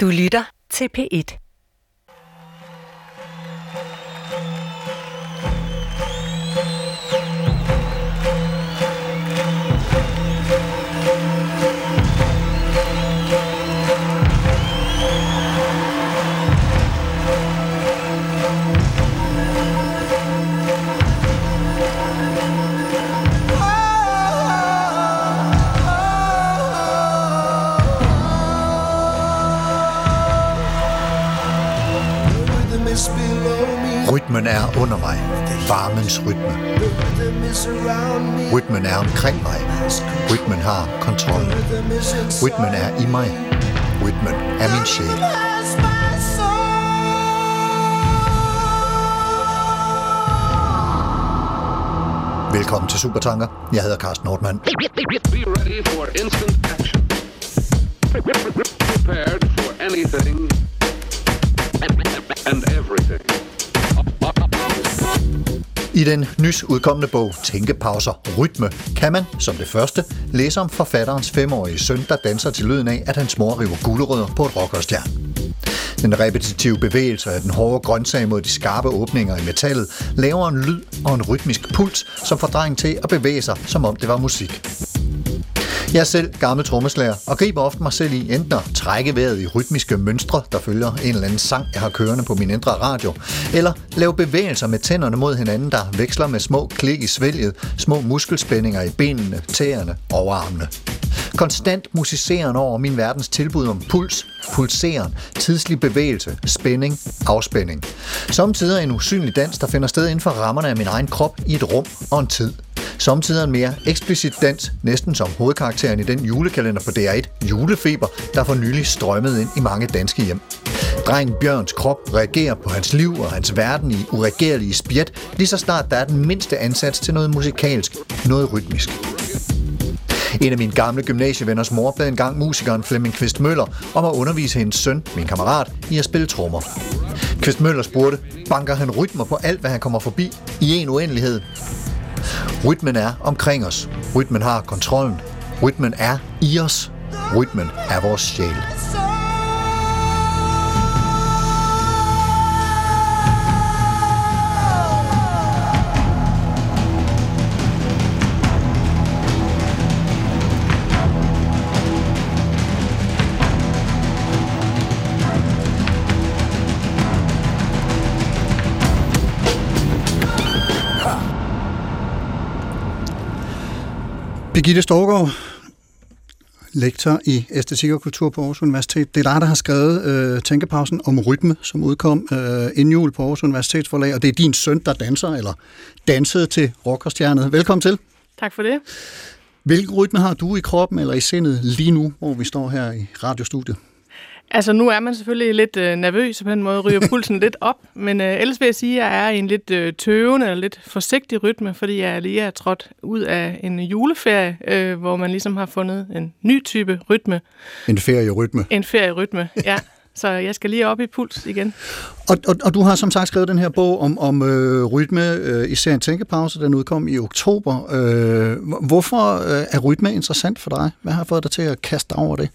Du lytter til P1. Rytmen er under mig. Varmens rytme. Rytmen er omkring mig. Rytmen har kontrol. Rytmen er i mig. Rytmen er min sjæl. Velkommen til Supertanker. Jeg hedder Carsten Nordmann. Prepared for anything and everything. I den nys udkommende bog Tænkepauser Rytme kan man, som det første, læse om forfatterens femårige søn, der danser til lyden af, at hans mor river gulerødder på et rockerstjern. Den repetitive bevægelse af den hårde grøntsag mod de skarpe åbninger i metallet laver en lyd og en rytmisk puls, som får drengen til at bevæge sig, som om det var musik. Jeg er selv gammel trommeslager og griber ofte mig selv i enten at trække vejret i rytmiske mønstre, der følger en eller anden sang, jeg har kørende på min indre radio, eller lave bevægelser med tænderne mod hinanden, der veksler med små klik i svælget, små muskelspændinger i benene, tæerne og armene. Konstant musiceren over min verdens tilbud om puls, pulseren, tidslig bevægelse, spænding, afspænding. Samtidig en usynlig dans, der finder sted inden for rammerne af min egen krop i et rum og en tid. Samtidig en mere eksplicit dans, næsten som hovedkarakteren i den julekalender på DR1, Julefeber, der for nylig strømmede ind i mange danske hjem. Drengen Bjørns krop reagerer på hans liv og hans verden i uregerlige spjæt, lige så snart der er den mindste ansats til noget musikalsk, noget rytmisk. En af mine gamle gymnasievenners mor bad engang musikeren Flemming Kvist Møller om at undervise hendes søn, min kammerat, i at spille trommer. Kvist Møller spurgte, banker han rytmer på alt, hvad han kommer forbi, i en uendelighed? Rytmen er omkring os. Rytmen har kontrollen. Rytmen er i os. Rytmen er vores sjæl. Birgitte Storgård, lektor i æstetik og kultur på Aarhus Universitet. Det er dig, der har skrevet øh, Tænkepausen om rytme, som udkom øh, inden jul på Aarhus Universitetsforlag, og det er din søn, der danser, eller dansede til rockerstjernet. Velkommen til. Tak for det. Hvilken rytme har du i kroppen eller i sindet lige nu, hvor vi står her i radiostudiet? Altså, nu er man selvfølgelig lidt øh, nervøs, og på den måde ryger pulsen lidt op, men øh, ellers vil jeg sige, at jeg er i en lidt øh, tøvende eller lidt forsigtig rytme, fordi jeg lige er trådt ud af en juleferie, øh, hvor man ligesom har fundet en ny type rytme. En ferierytme. En ferierytme, ja. Så jeg skal lige op i puls igen. Og, og, og du har som sagt skrevet den her bog om, om øh, rytme øh, i serien Tænkepause, den udkom i oktober. Øh, hvorfor øh, er rytme interessant for dig? Hvad har fået dig til at kaste dig over det?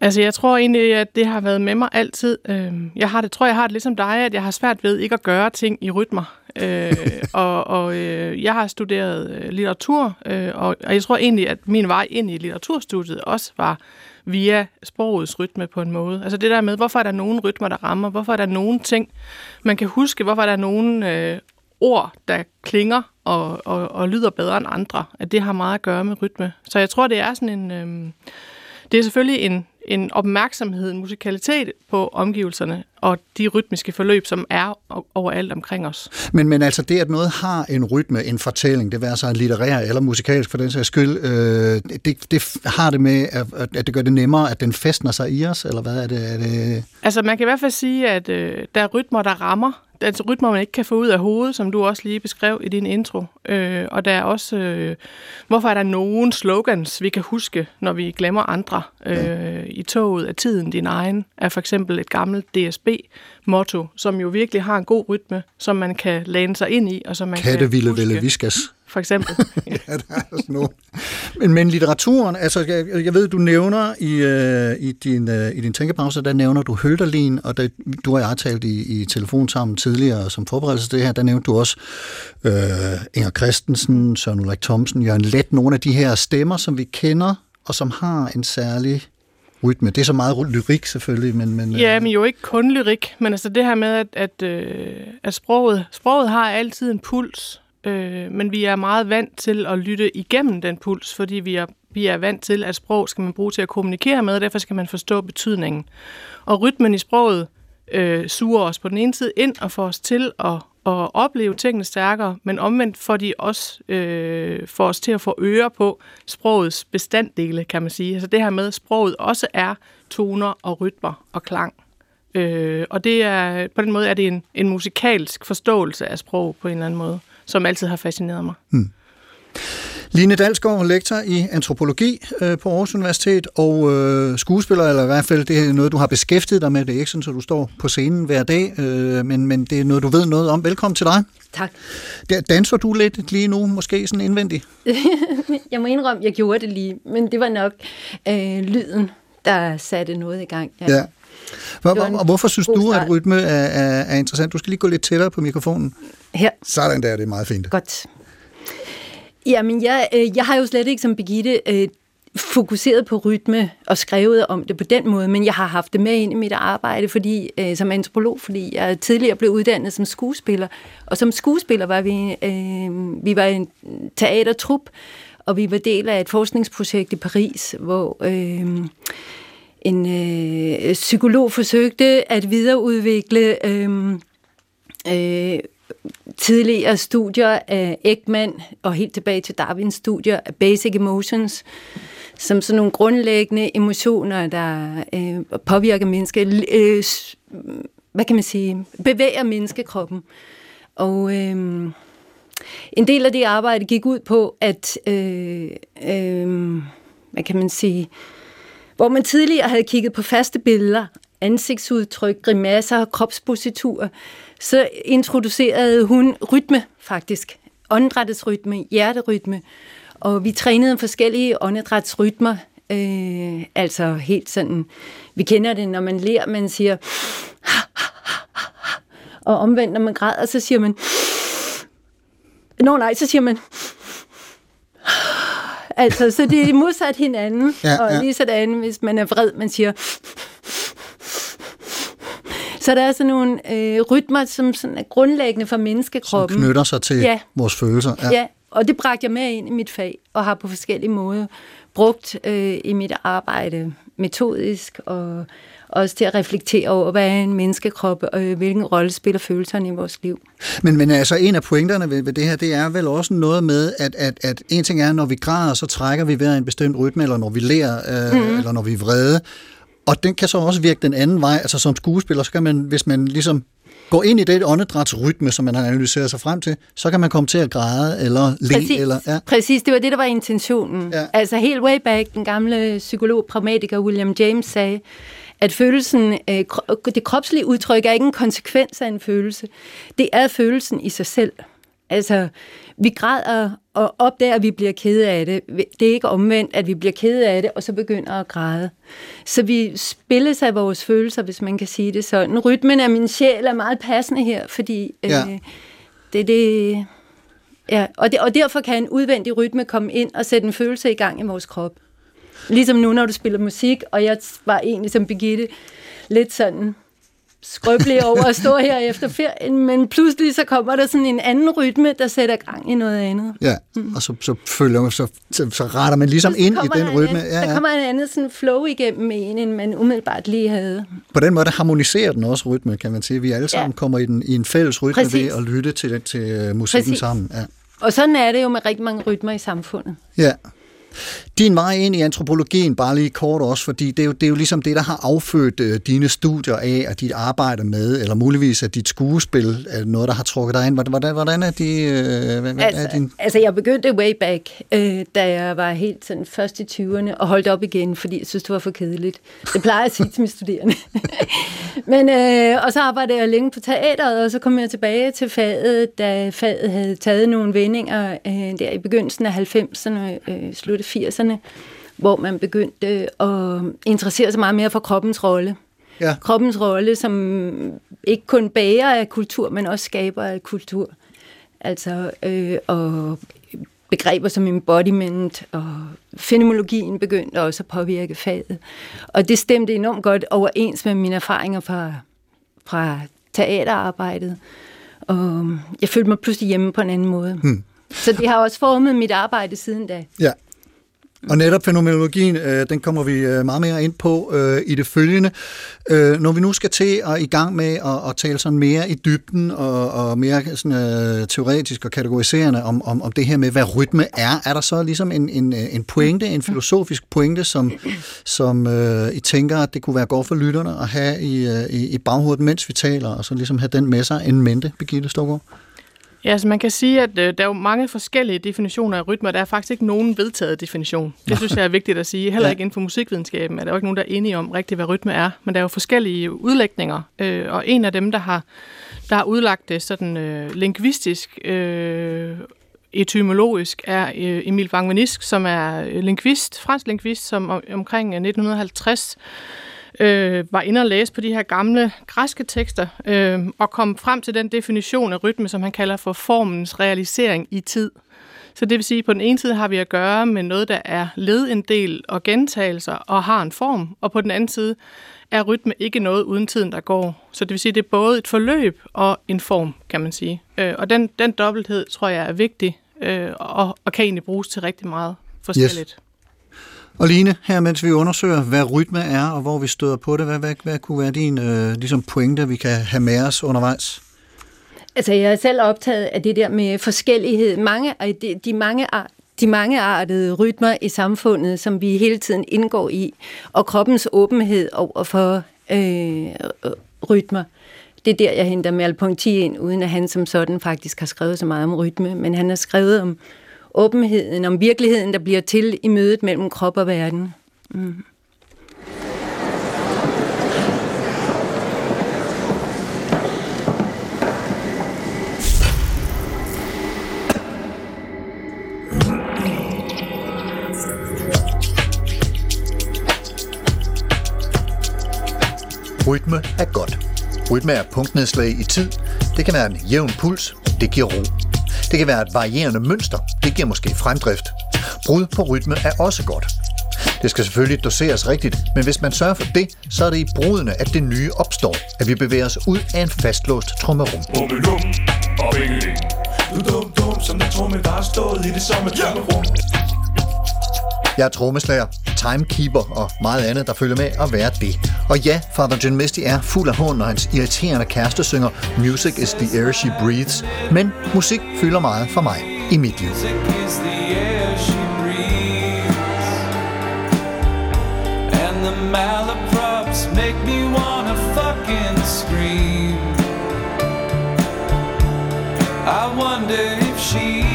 Altså, jeg tror egentlig, at det har været med mig altid. Øhm, jeg har det, tror, jeg har det ligesom dig, at jeg har svært ved ikke at gøre ting i rytmer. Øh, og og øh, jeg har studeret øh, litteratur, øh, og, og jeg tror egentlig, at min vej ind i litteraturstudiet også var via sprogets rytme på en måde. Altså det der med, hvorfor er der nogle rytmer, der rammer? Hvorfor er der nogle ting, man kan huske? Hvorfor er der nogle øh, ord, der klinger og, og, og lyder bedre end andre? At det har meget at gøre med rytme. Så jeg tror, det er sådan en... Øh, det er selvfølgelig en, en opmærksomhed, en musikalitet på omgivelserne og de rytmiske forløb, som er overalt omkring os. Men, men altså det, at noget har en rytme, en fortælling, det altså en litterær eller musikalsk for den sags skyld, øh, det, det har det med, at, at det gør det nemmere, at den festner sig i os, eller hvad er det? Er det... Altså man kan i hvert fald sige, at øh, der er rytmer, der rammer, altså rytmer, man ikke kan få ud af hovedet, som du også lige beskrev i din intro. Øh, og der er også, øh, hvorfor er der nogen slogans, vi kan huske, når vi glemmer andre øh, ja. i toget af tiden din egen, er for eksempel et gammelt DSB-motto, som jo virkelig har en god rytme, som man kan læne sig ind i. Og som man Katte kan ville ville viskas. for eksempel. ja, der er sådan nogle. Men, men litteraturen, altså jeg, jeg ved, du nævner i, øh, i, din, øh, i din tænkepause, der nævner du Hølderlin, og der, du og jeg har talt i, i telefon sammen tidligere som forberedelse til det her, der nævnte du også øh, Inger Christensen, Søren Ulrik Thomsen, Jørgen Let, nogle af de her stemmer, som vi kender, og som har en særlig rytme. Det er så meget lyrik selvfølgelig, men... men Ja, men jo ikke kun lyrik, men altså det her med, at, at, øh, at sproget, sproget har altid en puls, øh, men vi er meget vant til at lytte igennem den puls, fordi vi er, vi er vant til, at sprog skal man bruge til at kommunikere med, og derfor skal man forstå betydningen. Og rytmen i sproget øh, suger os på den ene side ind og får os til at, at opleve tingene stærkere, men omvendt får de også øh, får os til at få øre på sprogets bestanddele, kan man sige. Altså det her med, at sproget også er toner og rytmer og klang. Øh, og det er, på den måde er det en, en musikalsk forståelse af sprog på en eller anden måde, som altid har fascineret mig. Hmm. Line Dalsgaard, lektor i antropologi øh, på Aarhus Universitet, og øh, skuespiller, eller i hvert fald det er noget, du har beskæftiget dig med. Det er ikke sådan, så du står på scenen hver dag, øh, men, men det er noget, du ved noget om. Velkommen til dig. Tak. Der, danser du lidt lige nu, måske sådan indvendigt? jeg må indrømme, jeg gjorde det lige, men det var nok øh, lyden, der satte noget i gang. Ja. ja. Hvor, hvor, og hvorfor synes du, at rytme er, er, er interessant? Du skal lige gå lidt tættere på mikrofonen. Her. Sådan der, det er meget fint. Godt. Jamen, jeg, øh, jeg har jo slet ikke som Birgitte øh, fokuseret på rytme og skrevet om det på den måde, men jeg har haft det med ind i mit arbejde fordi, øh, som antropolog, fordi jeg tidligere blev uddannet som skuespiller. Og som skuespiller var vi, øh, vi var en teatertrup, og vi var del af et forskningsprojekt i Paris, hvor øh, en øh, psykolog forsøgte at videreudvikle øh, øh, tidligere studier af Ekman og helt tilbage til Darwins studier af Basic Emotions, som sådan nogle grundlæggende emotioner, der øh, påvirker mennesket, øh, hvad kan man sige, bevæger menneskekroppen. Og øh, en del af det arbejde gik ud på, at, øh, øh, hvad kan man sige, hvor man tidligere havde kigget på faste billeder, ansigtsudtryk, grimasser, kropspositurer, så introducerede hun rytme faktisk. Åndedrætsrytme, hjerterytme. Og vi trænede forskellige åndedrætsrytmer. Øh, altså helt sådan, vi kender det, når man lærer, man siger, og omvendt, når man græder, så siger man, Nå nej, så siger man, altså, så det er modsat hinanden. Ja, og ja. lige sådan, hvis man er vred, man siger, så der er sådan nogle øh, rytmer, som sådan er grundlæggende for menneskekroppen. Som knytter sig til ja. vores følelser. Ja. ja, og det bragte jeg med ind i mit fag, og har på forskellige måder brugt øh, i mit arbejde metodisk, og også til at reflektere over, hvad er en menneskekrop, og hvilken rolle spiller følelserne i vores liv. Men, men altså en af pointerne ved, ved det her, det er vel også noget med, at, at, at en ting er, når vi græder, så trækker vi ved en bestemt rytme, eller når vi lærer, øh, mm. eller når vi er vrede. Og den kan så også virke den anden vej. Altså som skuespiller, så kan man, hvis man ligesom går ind i det åndedrætsrytme, som man har analyseret sig frem til, så kan man komme til at græde eller le. Præcis, eller, ja. præcis det var det, der var intentionen. Ja. Altså helt way back, den gamle psykolog, pragmatiker William James sagde, at følelsen, øh, det kropslige udtryk er ikke en konsekvens af en følelse. Det er følelsen i sig selv. Altså, vi græder og opdager, at vi bliver kede af det. Det er ikke omvendt, at vi bliver kede af det, og så begynder at græde. Så vi spiller af vores følelser, hvis man kan sige det sådan. Rytmen af min sjæl er meget passende her, fordi ja. øh, det er det... Ja, og, det, og derfor kan en udvendig rytme komme ind og sætte en følelse i gang i vores krop. Ligesom nu, når du spiller musik, og jeg var egentlig som Birgitte lidt sådan skrøbelig over at stå her efter ferien, men pludselig så kommer der sådan en anden rytme, der sætter gang i noget andet. Ja, mm. og så, så følger man, så, så, så retter man ligesom ind i den rytme. ja, ja. Der kommer en anden sådan flow igennem en, end man umiddelbart lige havde. På den måde harmoniserer den også rytme, kan man sige. Vi alle sammen ja. kommer i, den, i en fælles rytme Præcis. ved at lytte til, til uh, musikken Præcis. sammen. Ja. Og sådan er det jo med rigtig mange rytmer i samfundet. Ja. Din vej ind i antropologien, bare lige kort også, fordi det er jo, det er jo ligesom det, der har affødt øh, dine studier af, og dit arbejde med, eller muligvis at dit skuespil er noget, der har trukket dig ind. Hvordan, hvordan er de... øh, hvad, altså, er din... Altså, altså, jeg begyndte way back, øh, da jeg var helt sådan først i 20'erne, og holdt op igen, fordi jeg synes, det var for kedeligt. Det plejer jeg at sige til mine studerende. Men, øh, og så arbejdede jeg længe på teateret, og så kom jeg tilbage til faget, da faget havde taget nogle vendinger øh, der i begyndelsen af 90'erne, øh, slut 80'erne, hvor man begyndte at interessere sig meget mere for kroppens rolle. Ja. Kroppens rolle som ikke kun bærer af kultur, men også skaber af kultur. Altså, øh, og begreber som embodiment og fenomenologien begyndte også at påvirke faget. Og det stemte enormt godt overens med mine erfaringer fra, fra teaterarbejdet. Og jeg følte mig pludselig hjemme på en anden måde. Hmm. Så det har også formet mit arbejde siden da. Ja. Og netop fænomenologien, øh, den kommer vi øh, meget mere ind på øh, i det følgende. Øh, når vi nu skal til at i gang med at, at tale sådan mere i dybden og, og mere sådan, øh, teoretisk og kategoriserende om, om, om det her med, hvad rytme er, er der så ligesom en, en, en pointe, en filosofisk pointe, som, som øh, I tænker, at det kunne være godt for lytterne at have i, øh, i, i baghovedet, mens vi taler, og så ligesom have den med sig en mente, Birgitte Storgård? Ja, altså man kan sige, at øh, der er jo mange forskellige definitioner af rytmer. Der er faktisk ikke nogen vedtaget definition. Det synes jeg er vigtigt at sige. Heller ikke inden for musikvidenskaben er der jo ikke nogen, der er enige om rigtigt, hvad rytme er. Men der er jo forskellige udlægninger. Øh, og en af dem, der har, der har udlagt det sådan øh, lingvistisk, øh, etymologisk, er øh, Emil Vangvenisk, som er øh, lingvist, fransk lingvist, som om, omkring øh, 1950 øh, var inde og læse på de her gamle græske tekster, øh, og kom frem til den definition af rytme, som han kalder for formens realisering i tid. Så det vil sige, at på den ene side har vi at gøre med noget, der er led en del og gentagelser og har en form, og på den anden side er rytme ikke noget uden tiden, der går. Så det vil sige, at det er både et forløb og en form, kan man sige. Øh, og den, den dobbelthed, tror jeg, er vigtig, øh, og, og kan egentlig bruges til rigtig meget forskelligt. Og Line, her mens vi undersøger, hvad rytme er, og hvor vi støder på det, hvad, hvad, hvad kunne være din øh, ligesom pointe, vi kan have med os undervejs? Altså, jeg er selv optaget af det der med forskellighed. Mange de, de mange ar- de mangeartede rytmer i samfundet, som vi hele tiden indgår i, og kroppens åbenhed over for øh, rytmer. Det er der, jeg henter Merleau-Ponty ind, uden at han som sådan faktisk har skrevet så meget om rytme, men han har skrevet om åbenheden, om virkeligheden, der bliver til i mødet mellem krop og verden. Mm. Rytme er godt. Rytme er punktnedslag i tid. Det kan være en jævn puls. Det giver ro. Det kan være et varierende mønster. Det giver måske fremdrift. Brud på rytme er også godt. Det skal selvfølgelig doseres rigtigt, men hvis man sørger for det, så er det i brudene, at det nye opstår, at vi bevæger os ud af en fastlåst vingeling. Du dum dum som den tromme, der har stået i det samme trummerum. Jeg er trommeslager, timekeeper og meget andet, der følger med at være det. Og ja, Father John Misty er fuld af hånd, når hans irriterende kæreste synger Music is the air she breathes. Men musik fylder meget for mig i mit liv. And the malaprops make me wanna fucking scream. I wonder if she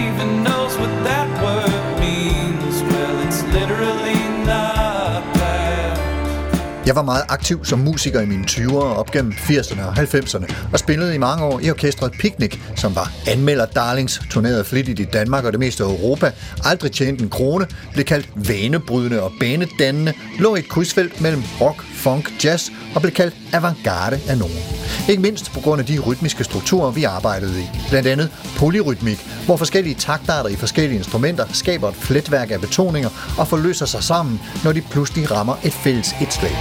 Jeg var meget aktiv som musiker i mine 20'ere op gennem 80'erne og 90'erne, og spillede i mange år i orkestret Picnic, som var anmelder Darlings, turnerede flittigt i Danmark og det meste af Europa, aldrig tjente en krone, blev kaldt vanebrydende og banedannende, lå i et krydsfelt mellem rock, funk, jazz og blev kaldt avantgarde af nogen. Ikke mindst på grund af de rytmiske strukturer, vi arbejdede i. Blandt andet polyrytmik, hvor forskellige taktarter i forskellige instrumenter skaber et fletværk af betoninger og forløser sig sammen, når de pludselig rammer et fælles et slag.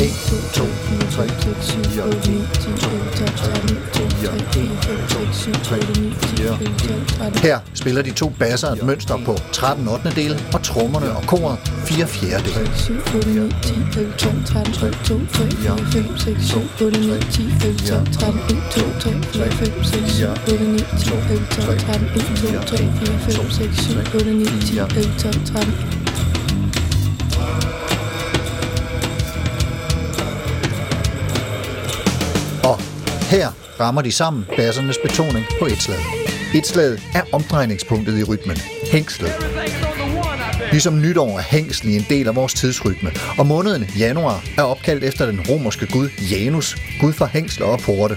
1, 2, 3, 4, 1, 2, 3, 4, 4. Her spiller de to basser et mønster på 13 8. dele, og trommerne og koret 4 4. dele. 7, 8, 9, 10, 11, 12, 13, 14, 2, 3, 4, 5, 6, 7, 8, 9, 10, 11, 12, 13, 1, 2, 3, 4, 5, 6, 7, 8, 9, 10, 11, 12, 13, 1, 2, 3, 4, 5, 6, 7, 8, 9, 10, 11, 12, 13. her rammer de sammen bassernes betoning på et slag. Et slag er omdrejningspunktet i rytmen. Hængslet. Ligesom nytår er hængsel i en del af vores tidsrytme, og måneden januar er opkaldt efter den romerske gud Janus, gud for hængsler og porte.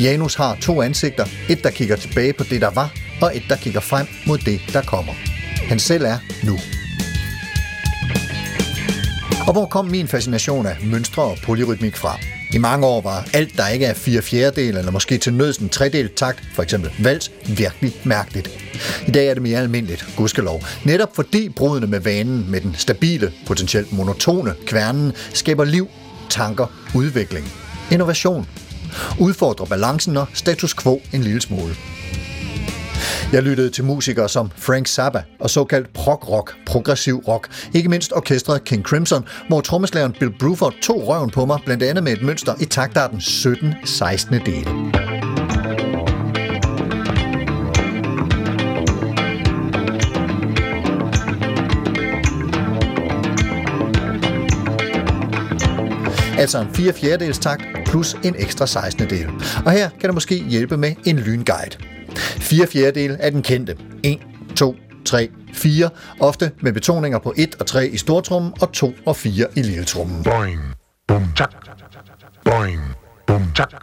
Janus har to ansigter, et der kigger tilbage på det, der var, og et der kigger frem mod det, der kommer. Han selv er nu. Og hvor kom min fascination af mønstre og polyrytmik fra? I mange år var alt, der ikke er 4 fjerdedel eller måske til nøds en tredel takt, for eksempel vals, virkelig mærkeligt. I dag er det mere almindeligt, gudskelov. Netop fordi brudene med vanen med den stabile, potentielt monotone kværnen skaber liv, tanker, udvikling, innovation. Udfordrer balancen og status quo en lille smule. Jeg lyttede til musikere som Frank Zappa og såkaldt prog-rock, progressiv rock. Ikke mindst orkestret King Crimson, hvor trommeslageren Bill Bruford tog røven på mig, blandt andet med et mønster i taktarten 17-16 dele. Altså en 4 fjerdedels takt plus en ekstra 16. del. Og her kan det måske hjælpe med en lynguide. 4 fjerdedel er den kendte. 1, 2, 3, 4, ofte med betoninger på 1 og 3 i stortrummen og 2 og 4 i lilletrummen. Boing, bum, chak. Boing, bum, chak.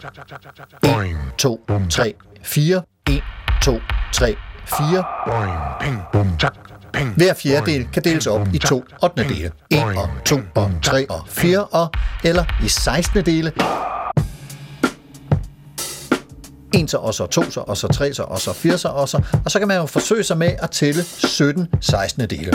1, 2, 3, 4, 1, 2, 3, 4. Boing, ping, bum, chak. Ping. Hver fjerdedel kan deles op i to 8. dele. 1 og 2 og 3 og 4 og, eller i 16. dele. 1 så, og så 2 så, og så 3 så, og så 4 så, og så. Og så kan man jo forsøge sig med at tælle 17 16. dele.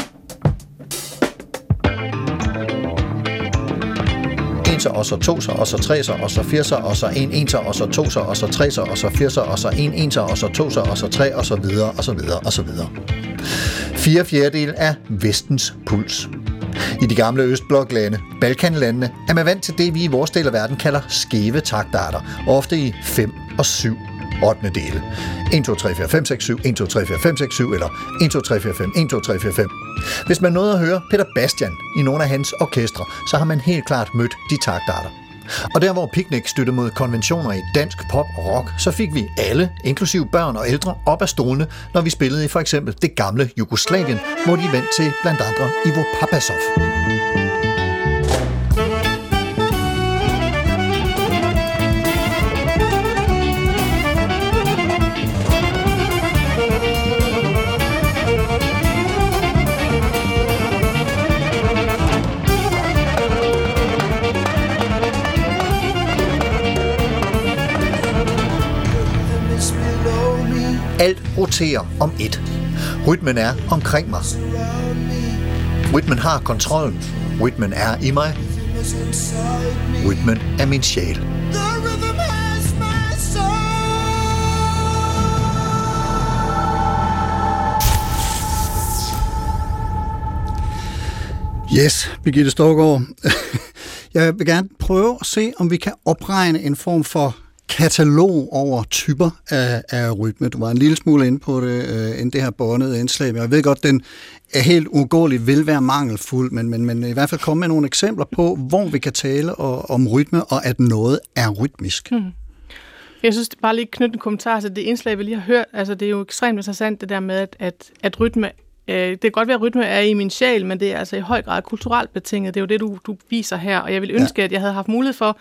1 så, og så 2 så, og så 3 så, og så 4 så, og så 1 1 så, og så 2 så, og så 3 så, og så 4 så, og så 1 1 så, og så 2 så, og så 3, og så videre, og så videre, og så videre. 4 fjerdedel er vestens puls. I de gamle Østbloklande, Balkanlandene, er man vant til det, vi i vores del af verden kalder skæve taktarter, ofte i 5 og 7 8. dele. 1, 2, 3, 4, 5, 6, 7, 1, 2, 3, 4, 5, 6, 7, eller 1, 2, 3, 4, 5, 1, 2, 3, 4, 5. Hvis man nåede at høre Peter Bastian i nogle af hans orkestre, så har man helt klart mødt de taktarter. Og der hvor Picnic støttede mod konventioner i dansk pop og rock, så fik vi alle, inklusive børn og ældre, op af stolene, når vi spillede i for eksempel det gamle Jugoslavien, hvor de vendte til blandt andre Ivo Papasov. Alt roterer om et. Rytmen er omkring mig. Rytmen har kontrollen. Rytmen er i mig. Rytmen er min sjæl. Yes, Birgitte Storgård. Jeg vil gerne prøve at se, om vi kan opregne en form for katalog over typer af, af rytme. Du var en lille smule inde på det, øh, inden det her båndede indslag, jeg ved godt, den er helt ugårlig, vil være mangelfuld, men, men, men i hvert fald komme med nogle eksempler på, hvor vi kan tale og, om rytme, og at noget er rytmisk. Mm. Jeg synes bare lige knytte en kommentar til det indslag, vi lige har hørt. Altså, det er jo ekstremt interessant det der med, at, at, at rytme Øh, det kan godt være, at rytme er i min sjæl, men det er altså i høj grad kulturelt betinget. Det er jo det, du, du viser her, og jeg vil ønske, ja. at jeg havde haft mulighed for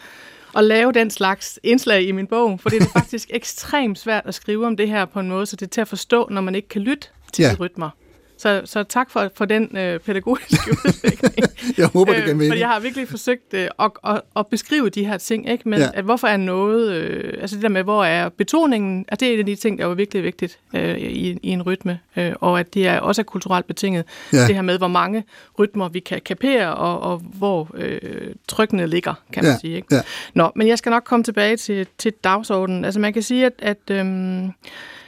at lave den slags indslag i min bog, for det er faktisk ekstremt svært at skrive om det her på en måde, så det er til at forstå, når man ikke kan lytte til ja. rytmer. Så, så tak for, for den øh, pædagogiske udvikling. jeg håber, det kan øh, For jeg har virkelig forsøgt øh, at, at, at beskrive de her ting, ikke? Men Ja. at hvorfor er noget, øh, altså det der med, hvor er betoningen, at det er en af de ting, der er virkelig vigtigt øh, i, i en rytme, øh, og at det er også er kulturelt betinget. Ja. Det her med, hvor mange rytmer vi kan kapere, og, og hvor øh, trykkene ligger, kan man Ja, sige. Ikke? ja. Nå, men jeg skal nok komme tilbage til, til dagsordenen. Altså man kan sige, at, at øhm,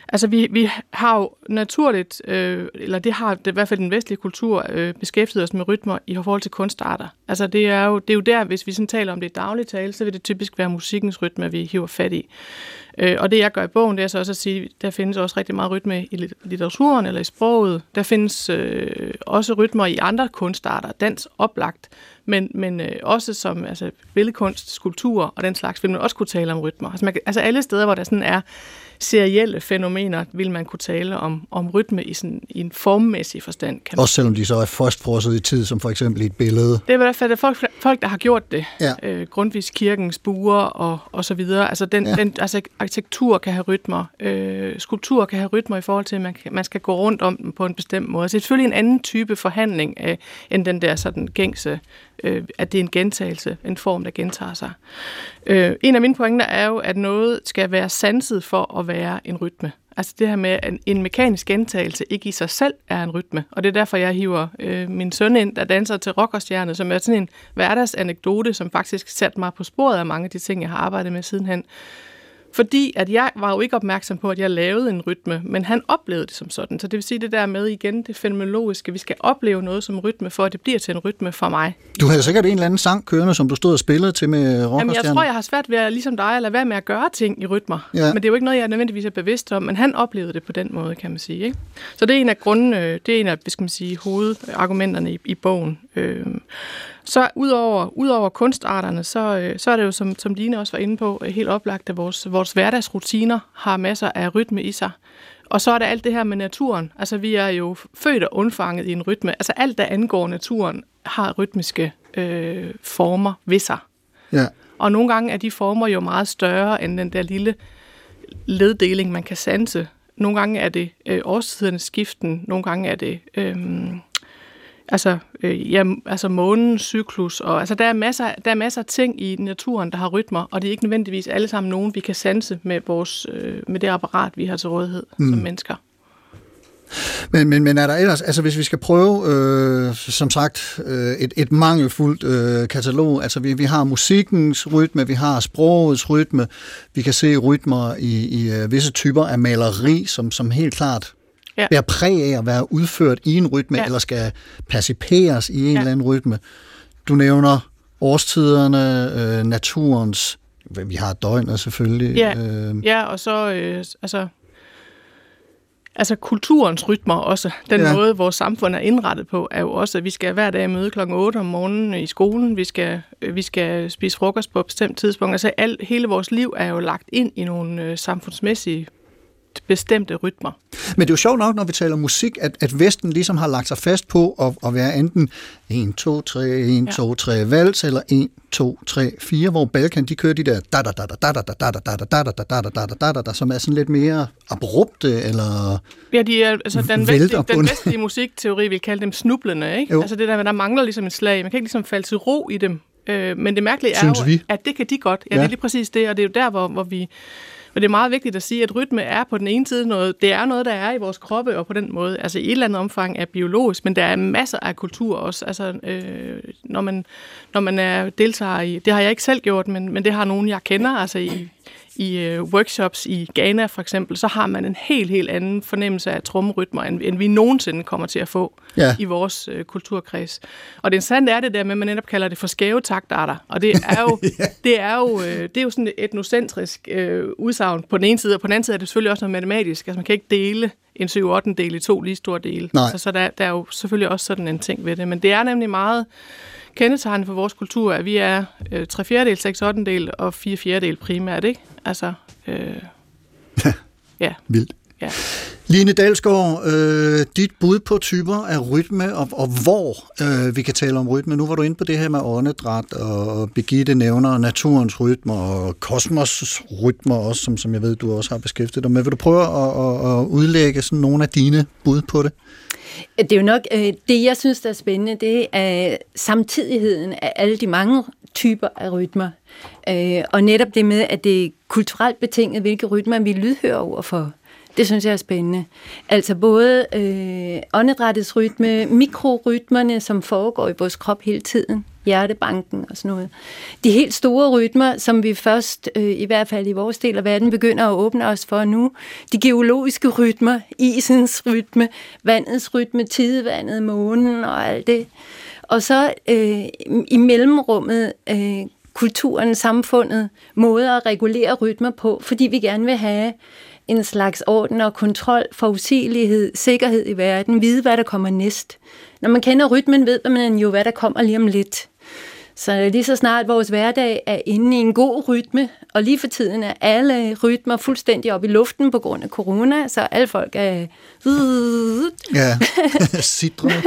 altså vi, vi har jo naturligt, øh, eller det har det, i hvert fald den vestlige kultur, øh, beskæftiget os med rytmer i forhold til kunstarter. Altså det er jo, det er jo der, hvis vi sådan taler om det i daglig tale, så vil det typisk være musikkens rytme, vi hiver fat i. Øh, og det jeg gør i bogen, det er så også at sige, at der findes også rigtig meget rytme i litteraturen eller i sproget. Der findes øh, også rytmer i andre kunstarter, dans oplagt, men, men øh, også som altså, billedkunst, skulptur og den slags, vil man også kunne tale om rytmer. Altså, man, altså alle steder, hvor der sådan er serielle fænomener, vil man kunne tale om, om rytme i, sådan, i en formmæssig forstand. Kan man Også selvom de så er fastfrosset i tid, som for eksempel i et billede. det er i hvert fald folk, folk der har gjort det. Ja. Øh, Grundtvigs kirkens buer og, og så videre. Altså, den, Ja. den, altså arkitektur kan have rytmer. Øh, skulptur kan have rytmer i forhold til, at man, man skal gå rundt om den på en bestemt måde. Så det er selvfølgelig en anden type forhandling af, end den der sådan gængse, øh, at det er en gentagelse, en form, der gentager sig. Øh, en af mine pointer er jo, at noget skal være sanset for at være en rytme. Altså det her med, at en, en mekanisk gentagelse ikke i sig selv er en rytme. Og det er derfor, jeg hiver øh, min søn ind, der danser til rockerstjerne, som er sådan en hverdagsanekdote, som faktisk satte mig på sporet af mange af de ting, jeg har arbejdet med sidenhen. Fordi at jeg var jo ikke opmærksom på, at jeg lavede en rytme, men han oplevede det som sådan. Så det vil sige det der med igen, det fænomenologiske. Vi skal opleve noget som rytme, for at det bliver til en rytme for mig. Du havde sikkert en eller anden sang kørende, som du stod og spillede til med Jamen, jeg tror, jeg har svært ved at, ligesom dig, at lade være med at gøre ting i rytmer. Ja. Men det er jo ikke noget, jeg nødvendigvis er bevidst om, men han oplevede det på den måde, kan man sige. Ikke? Så det er en af grundene, det er en af, hvad skal man sige, hovedargumenterne i, i bogen. Øhm, så udover, udover kunstarterne, så, øh, så er det jo, som, som Line også var inde på, øh, helt oplagt, at vores, vores hverdagsrutiner har masser af rytme i sig. Og så er der alt det her med naturen. Altså, vi er jo født og undfanget i en rytme. Altså, alt, der angår naturen, har rytmiske øh, former ved sig. Ja. Og nogle gange er de former jo meget større end den der lille leddeling, man kan sanse. Nogle gange er det øh, årstidernes skiften, nogle gange er det øh, altså, øh, ja, altså månens cyklus. Og, altså, der, er masser, der er masser af ting i naturen, der har rytmer, og det er ikke nødvendigvis alle sammen nogen, vi kan sanse med, vores, øh, med det apparat, vi har til rådighed mm. som mennesker. Men, men, men er der ellers, altså hvis vi skal prøve, øh, som sagt, øh, et, et mangelfuldt øh, katalog, altså vi, vi har musikkens rytme, vi har sprogets rytme, vi kan se rytmer i, i øh, visse typer af maleri, som, som helt klart Ja. bærer præg af at være udført i en rytme, ja. Eller skal passiperes i en Ja. eller anden rytme. Du nævner årstiderne, øh, naturens, vi har døgnet selvfølgelig. Ja, Øh, ja og så øh, altså, altså kulturens rytmer også. Den Ja. måde, vores samfund er indrettet på, er jo også, at vi skal hver dag møde klokken 8 om morgenen i skolen. Vi skal, øh, vi skal spise frokost på et bestemt tidspunkt. Altså alt, hele vores liv er jo lagt ind i nogle øh, samfundsmæssige bestemte rytmer. Men det er jo sjovt nok, når vi taler musik, at, at Vesten ligesom har lagt sig fast på at, at være enten 1, 2, 3, 1, Ja. 2, 3 vals, eller 1, 2, 3, 4, hvor Balkan, de kører de der da da da da da da da da da da da da da da da da da da da som er sådan lidt mere abrupte, eller... Ja, de er, altså den, vestlige, den vestlige musikteori vil kalde dem snublende, ikke? Jo. Altså det der, der mangler ligesom et slag. Man kan ikke ligesom falde til ro i dem. Øh, men det mærkelige er Synes jo, vi. at det kan de godt. Ja. ja, det er lige præcis det, og det er jo der, hvor, hvor vi... Og det er meget vigtigt at sige, at rytme er på den ene side noget, det er noget, der er i vores kroppe, og på den måde, altså i et eller andet omfang er biologisk, men der er masser af kultur også. Altså, øh, når, man, når man er deltager i, det har jeg ikke selv gjort, men, men det har nogen, jeg kender, altså i, i øh, workshops i Ghana for eksempel, så har man en helt, helt anden fornemmelse af trommerytmer, end, end vi nogensinde kommer til at få Ja. i vores øh, kulturkreds. Og det interessante er det der med, at man netop kalder det for skæve taktarter. Og det er jo, det er jo, øh, det er jo sådan et etnocentrisk øh, udsagn på den ene side, og på den anden side er det selvfølgelig også noget matematisk. Altså man kan ikke dele en 7 8 del i to lige store dele. Nej. Så, så der, der er jo selvfølgelig også sådan en ting ved det. Men det er nemlig meget kendetegnende for vores kultur, at vi er øh, 3 fjerdedel, 6 8 del og 4 fjerdedel primært, ikke? Altså, øh, ja, Vildt. ja. Line Dalsgaard, øh, dit bud på typer af rytme, og, og hvor øh, vi kan tale om rytme. Nu var du inde på det her med åndedræt, og Birgitte nævner naturens rytmer, og kosmos rytmer også, som, som jeg ved, du også har beskæftiget dig med. Vil du prøve at, at, at udlægge sådan nogle af dine bud på det? Det er jo nok, øh, det jeg synes, der er spændende, det er samtidigheden af alle de mange typer af rytmer. Øh, og netop det med, at det er kulturelt betinget, hvilke rytmer vi lydhører overfor. Det synes jeg er spændende. Altså både øh, åndedrættets rytme, mikrorytmerne, som foregår i vores krop hele tiden, hjertebanken og sådan noget. De helt store rytmer, som vi først, øh, i hvert fald i vores del af verden, begynder at åbne os for nu. De geologiske rytmer, isens rytme, vandets rytme, tidevandet, månen og alt det. Og så øh, i mellemrummet øh, kulturen, samfundet, måder at regulere rytmer på, fordi vi gerne vil have en slags orden og kontrol, forudsigelighed, sikkerhed i verden, vide, hvad der kommer næst. Når man kender rytmen, ved man jo, hvad der kommer lige om lidt. Så lige så snart vores hverdag er inde i en god rytme, og lige for tiden er alle rytmer fuldstændig op i luften på grund af corona, så alle folk er... Ja, sidrende.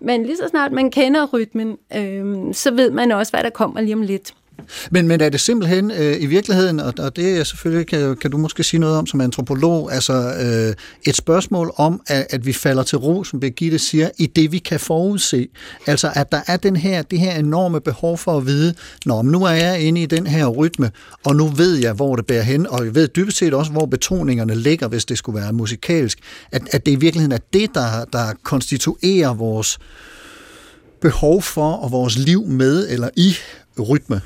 Men lige så snart man kender rytmen, øh, så ved man også, hvad der kommer lige om lidt. Men, men er det simpelthen øh, i virkeligheden, og, og det er selvfølgelig, kan, kan du måske sige noget om som antropolog, altså øh, et spørgsmål om, at, at vi falder til ro, som Birgitte siger, i det vi kan forudse. Altså at der er den her, det her enorme behov for at vide, når nu er jeg inde i den her rytme, og nu ved jeg, hvor det bærer hen, og jeg ved dybest set også, hvor betoningerne ligger, hvis det skulle være musikalsk. At, at det i virkeligheden er det, der, der konstituerer vores behov for og vores liv med eller i rytme.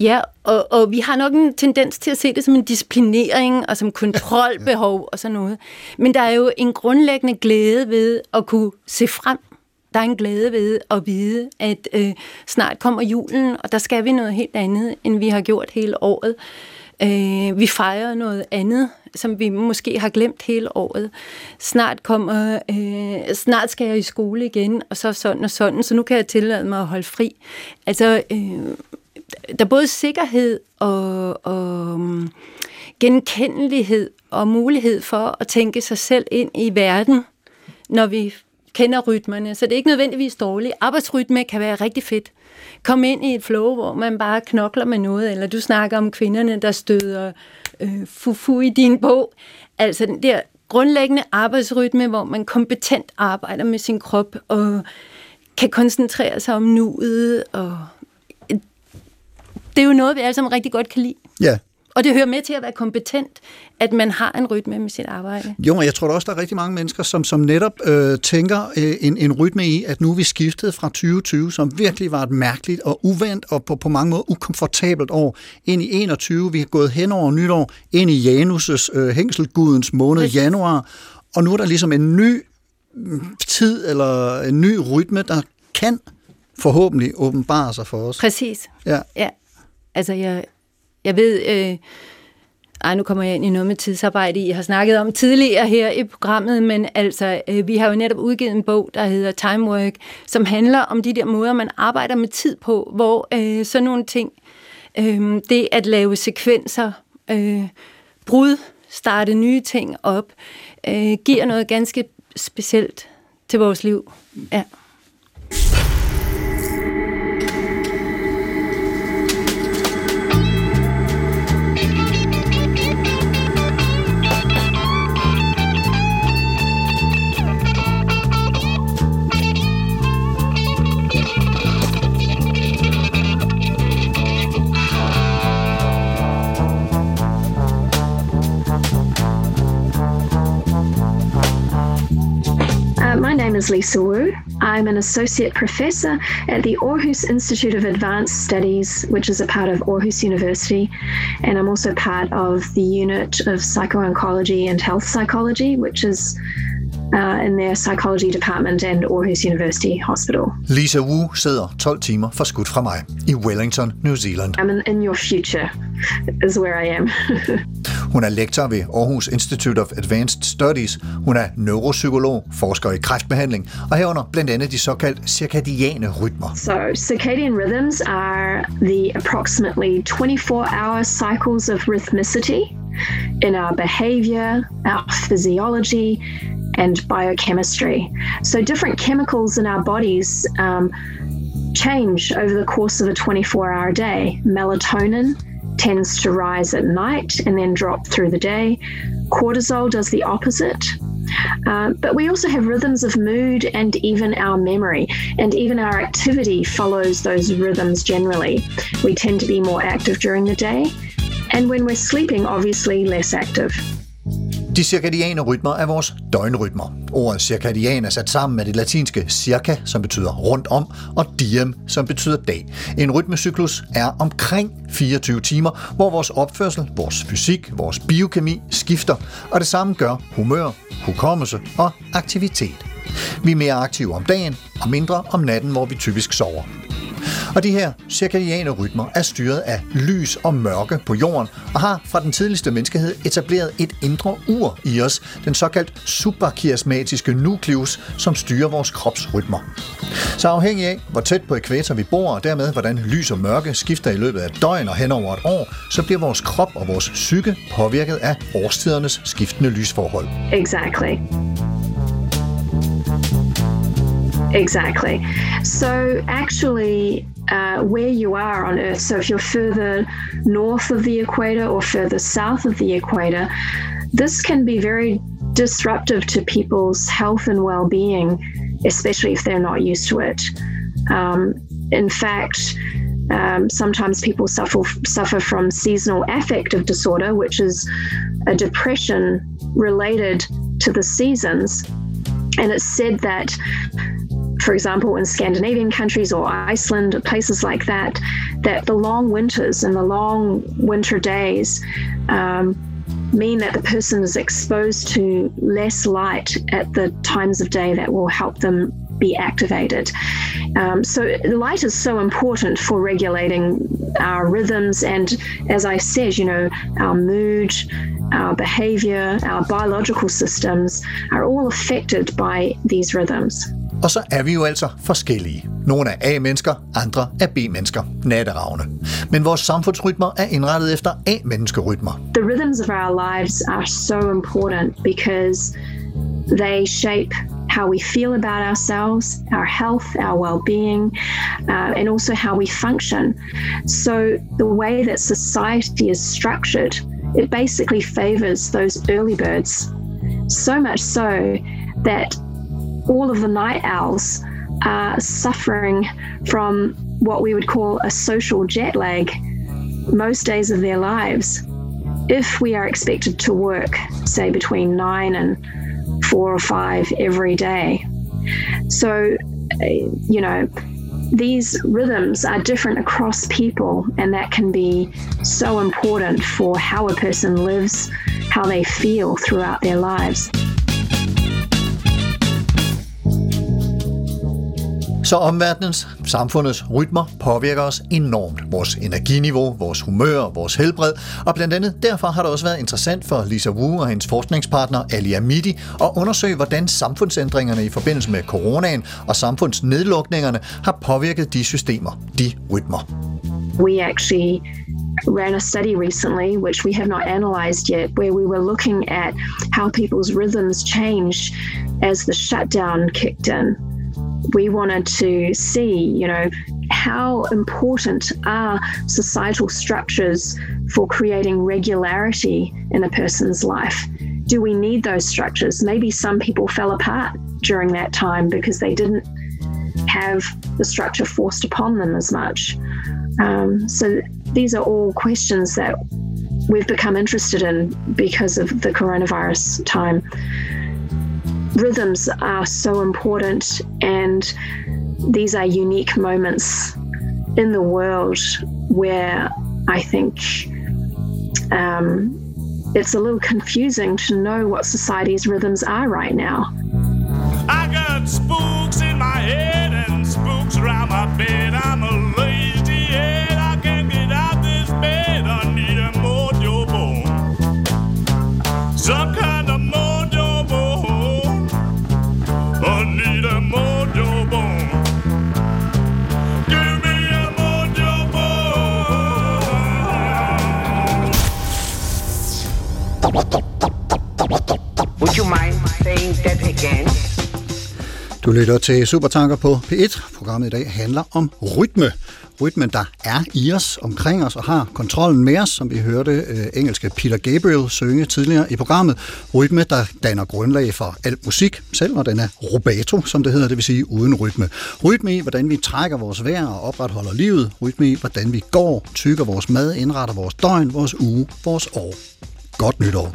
Ja, og, og vi har nok en tendens til at se det som en disciplinering og som kontrolbehov og sådan noget. Men der er jo en grundlæggende glæde ved at kunne se frem. Der er en glæde ved at vide, at øh, snart kommer julen, og der skal vi noget helt andet, end vi har gjort hele året. Øh, vi fejrer noget andet, som vi måske har glemt hele året. Snart kommer, øh, snart skal jeg i skole igen, og så sådan og sådan, så nu kan jeg tillade mig at holde fri. Altså, øh, der er både sikkerhed og, og mm, genkendelighed og mulighed for at tænke sig selv ind i verden, når vi kender rytmerne. Så det er ikke nødvendigvis dårligt. Arbejdsrytme kan være rigtig fedt. Kom ind i et flow, hvor man bare knokler med noget, eller du snakker om kvinderne, der støder øh, fufu i din bog. Altså den der grundlæggende arbejdsrytme, hvor man kompetent arbejder med sin krop og kan koncentrere sig om nuet og det er jo noget, vi alle sammen rigtig godt kan lide. Ja. Og det hører med til at være kompetent, at man har en rytme med sit arbejde. Jo, og jeg tror også, der er rigtig mange mennesker, som, som netop øh, tænker øh, en, en rytme i, at nu er vi skiftet fra 2020, som virkelig var et mærkeligt og uvendt og på, på mange måder ukomfortabelt år, ind i 21. Vi har gået hen over nytår, ind i Janus' øh, hængselgudens måned, Præcis. januar, og nu er der ligesom en ny tid, eller en ny rytme, der kan forhåbentlig åbenbare sig for os. Præcis. Ja. ja. Altså, jeg, jeg ved... Øh, ej, nu kommer jeg ind i noget med tidsarbejde, I har snakket om tidligere her i programmet, men altså, øh, vi har jo netop udgivet en bog, der hedder Time Work, som handler om de der måder, man arbejder med tid på, hvor øh, sådan nogle ting, øh, det at lave sekvenser, øh, brud, starte nye ting op, øh, giver noget ganske specielt til vores liv. Ja. Is Lisa Wu. I'm an associate professor at the Aarhus Institute of Advanced Studies, which is a part of Aarhus University. And I'm also part of the unit of psycho-oncology and health psychology, which is uh, in their psychology department and Aarhus University Hospital. Lisa Wu sidder 12 timer for skudt fra mig i Wellington, New Zealand. I'm in, in your future is where I am. Hun er lektor ved Aarhus Institute of Advanced Studies. Hun er neuropsykolog, forsker i kræftbehandling og herunder blandt andet de cirkadiane rytmer. So, circadian rhythms are the approximately 24-hour cycles of rhythmicity in our behavior, our physiology, and biochemistry. So, different chemicals in our bodies um, change over the course of a 24 hour day. Melatonin tends to rise at night and then drop through the day. Cortisol does the opposite. Uh, but we also have rhythms of mood and even our memory, and even our activity follows those rhythms generally. We tend to be more active during the day, and when we're sleeping, obviously less active. De cirkadiane rytmer er vores døgnrytmer. Ordet cirkadian er sat sammen med det latinske circa, som betyder rundt om, og diem, som betyder dag. En rytmecyklus er omkring 24 timer, hvor vores opførsel, vores fysik, vores biokemi skifter, og det samme gør humør, hukommelse og aktivitet. Vi er mere aktive om dagen og mindre om natten, hvor vi typisk sover. Og de her cirkadiane rytmer er styret af lys og mørke på jorden, og har fra den tidligste menneskehed etableret et indre ur i os, den såkaldt suprachiasmatiske nukleus, som styrer vores kropsrytmer. Så afhængig af, hvor tæt på ekvator vi bor, og dermed hvordan lys og mørke skifter i løbet af døgn og hen over et år, så bliver vores krop og vores psyke påvirket af årstidernes skiftende lysforhold. Exactly. Exactly. So, actually, uh, where you are on Earth, so if you're further north of the equator or further south of the equator, this can be very disruptive to people's health and well being, especially if they're not used to it. Um, in fact, um, sometimes people suffer suffer from seasonal affective disorder, which is a depression related to the seasons. And it's said that for example, in Scandinavian countries or Iceland or places like that, that the long winters and the long winter days um, mean that the person is exposed to less light at the times of day that will help them be activated. Um, so, light is so important for regulating our rhythms, and as I said, you know, our mood, our behavior, our biological systems are all affected by these rhythms. Og så er vi jo altså forskellige. Nogle er A-mennesker, andre er B-mennesker, natteravne. Men vores samfundsrytmer er indrettet efter A-menneskerytmer. The rhythms of our lives are so important because they shape how we feel about ourselves, our health, our well being, uh, and also how we function. So, the way that society is structured, it basically favors those early birds. So much so that all of the night owls are suffering from what we would call a social jet lag most days of their lives. If we are expected to work, say, between nine and four or five every day. So, uh, you know, these rhythms are different across people, and that can be so important for how a person lives, how they feel throughout their lives. Så omverdenens, samfundets rytmer påvirker os enormt. Vores energiniveau, vores humør, vores helbred, og blandt andet derfor har det også været interessant for Lisa Wu og hendes forskningspartner Ali Amidi at undersøge, hvordan samfundsændringerne i forbindelse med coronaen og samfundsnedlukningerne har påvirket de systemer, de rytmer. We actually ran a study recently, which we have not analyzed yet, where we were looking at how people's rhythms change as the shutdown kicked in. We wanted to see, you know, how important are societal structures for creating regularity in a person's life? Do we need those structures? Maybe some people fell apart during that time because they didn't have the structure forced upon them as much. Um, so these are all questions that we've become interested in because of the coronavirus time rhythms are so important, and these are unique moments in the world where I think um, it's a little confusing to know what society's rhythms are right now. I got spooks in my head and spooks around my bed. I'm a lazy Would you mind saying that again? Du lytter til Supertanker på P1. Programmet i dag handler om rytme. Rytmen, der er i os, omkring os og har kontrollen med os, som vi hørte øh, engelske Peter Gabriel synge tidligere i programmet. Rytme, der danner grundlag for al musik, selv når den er rubato, som det hedder, det vil sige uden rytme. Rytme i, hvordan vi trækker vores vejr og opretholder livet. Rytme i, hvordan vi går, tykker vores mad, indretter vores døgn, vores uge, vores år godt nytår.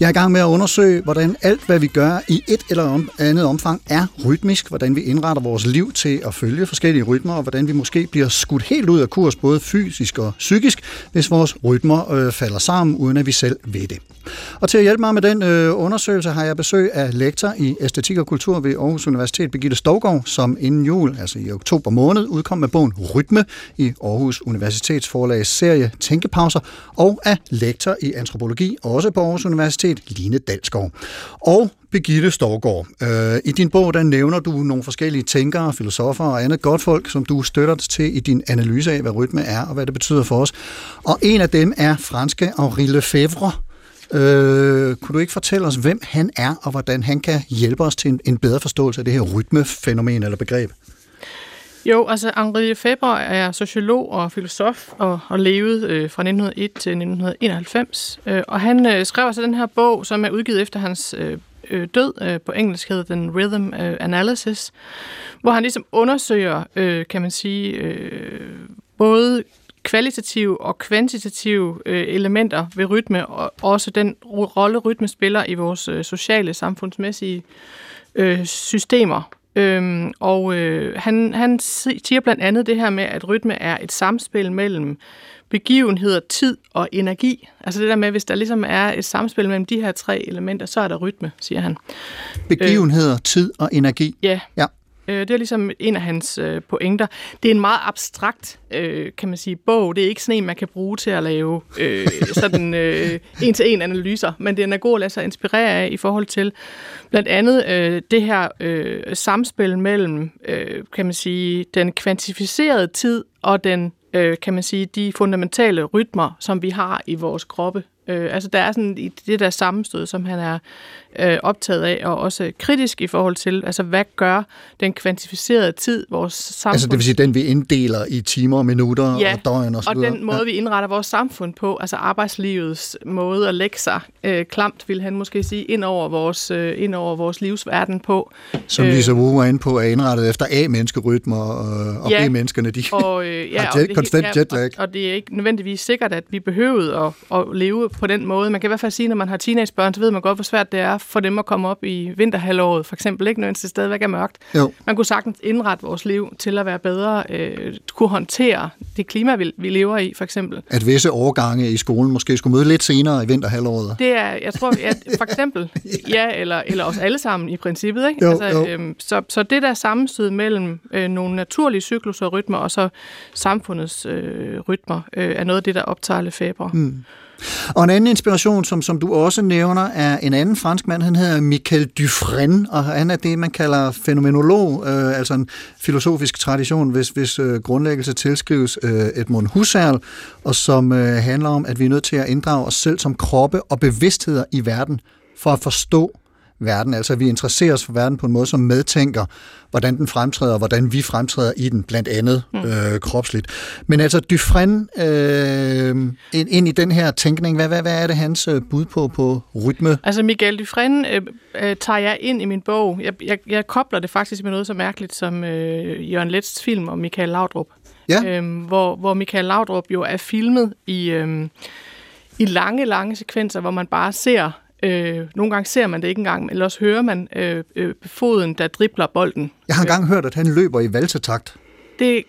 Jeg er i gang med at undersøge, hvordan alt, hvad vi gør i et eller andet omfang, er rytmisk, hvordan vi indretter vores liv til at følge forskellige rytmer, og hvordan vi måske bliver skudt helt ud af kurs, både fysisk og psykisk, hvis vores rytmer øh, falder sammen, uden at vi selv ved det. Og til at hjælpe mig med den øh, undersøgelse har jeg besøg af lektor i æstetik og kultur ved Aarhus Universitet, Birgitte Stovgaard, som inden jul, altså i oktober måned, udkom med bogen Rytme i Aarhus Universitets forlags serie Tænkepauser, og af lektor i antropologi, også på Aarhus Universitet, Line Dalsgaard. Og Begitte Storgård, øh, i din bog der nævner du nogle forskellige tænkere, filosofer og andet godt folk, som du støtter til i din analyse af, hvad rytme er og hvad det betyder for os. Og en af dem er franske Henri Lefebvre. Øh, kunne du ikke fortælle os, hvem han er, og hvordan han kan hjælpe os til en, en bedre forståelse af det her rytmefænomen eller begreb? Jo, altså Henri Lefebvre er sociolog og filosof og, har levede øh, fra 1901 til 1991. Øh, og han øh, skrev altså den her bog, som er udgivet efter hans øh, øh, død. Øh, på engelsk hedder den Rhythm øh, Analysis, hvor han ligesom undersøger, øh, kan man sige, øh, både kvalitative og kvantitative øh, elementer ved rytme, og også den rolle, rytme spiller i vores øh, sociale, samfundsmæssige øh, systemer. Øhm, og øh, han, han siger blandt andet det her med, at rytme er et samspil mellem begivenheder, tid og energi. Altså det der med, hvis der ligesom er et samspil mellem de her tre elementer, så er der rytme, siger han. Begivenheder, øh, tid og energi. Ja. ja. Øh, det er ligesom en af hans øh, pointer. Det er en meget abstrakt, øh, kan man sige, bog. Det er ikke sådan en, man kan bruge til at lave øh, sådan øh, en-til-en analyser, men den er god at lade sig inspirere af i forhold til blandt andet øh, det her øh, samspil mellem, øh, kan man sige, den kvantificerede tid og den, øh, kan man sige, de fundamentale rytmer, som vi har i vores kroppe. Øh, altså der er sådan i det der sammenstød, som han er øh, optaget af, og også kritisk i forhold til, altså hvad gør den kvantificerede tid, vores samfund... Altså det vil sige, den vi inddeler i timer, minutter ja, og døgn og så og videre. den måde, ja. vi indretter vores samfund på, altså arbejdslivets måde at lægge sig, øh, klamt vil han måske sige, ind over vores, øh, ind over vores livsverden på. Som øh, Lisa Wu var inde på, er indrettet efter A-menneskerytmer, og, og Ja, B-menneskerne, de og, øh, ja, har og jet, det- konstant ja, jetlag. Og, og det er ikke nødvendigvis sikkert, at vi behøvede at, at leve på den måde. Man kan i hvert fald sige, når man har teenagebørn, så ved man godt, hvor svært det er for dem at komme op i vinterhalvåret, for eksempel, ikke nødvendigvis det stadigvæk er mørkt. Jo. Man kunne sagtens indrette vores liv til at være bedre, øh, kunne håndtere det klima, vi, vi lever i, for eksempel. At visse overgange i skolen måske skulle møde lidt senere i vinterhalvåret. Det er, jeg tror, at for eksempel, ja, eller, eller os alle sammen i princippet. Ikke? Jo, altså, jo. Øhm, så, så det der sammenstød mellem øh, nogle naturlige cykluser og rytmer, og så samfundets øh, rytmer, øh, er noget af det, der optager Lefebvre. Mm. Og en anden inspiration, som, som du også nævner, er en anden fransk mand, han hedder Michel Dufresne, og han er det, man kalder fænomenolog, øh, altså en filosofisk tradition, hvis, hvis øh, grundlæggelse tilskrives øh, Edmund Husserl, og som øh, handler om, at vi er nødt til at inddrage os selv som kroppe og bevidstheder i verden, for at forstå verden. Altså vi interesserer os for verden på en måde, som medtænker, hvordan den fremtræder, og hvordan vi fremtræder i den, blandt andet øh, kropsligt. Men altså Dufresne, øh, ind, ind i den her tænkning, hvad, hvad, hvad er det hans øh, bud på, på rytme? Altså Miguel Dufresne øh, øh, tager jeg ind i min bog. Jeg, jeg, jeg kobler det faktisk med noget så mærkeligt som øh, Jørgen Lets film om Michael Laudrup. Ja. Øhm, hvor, hvor Michael Laudrup jo er filmet i, øhm, i lange, lange sekvenser, hvor man bare ser, øh, nogle gange ser man det ikke engang, eller også hører man øh, øh, foden, der dribler bolden. Jeg har engang hørt, at han løber i valsetakt. Det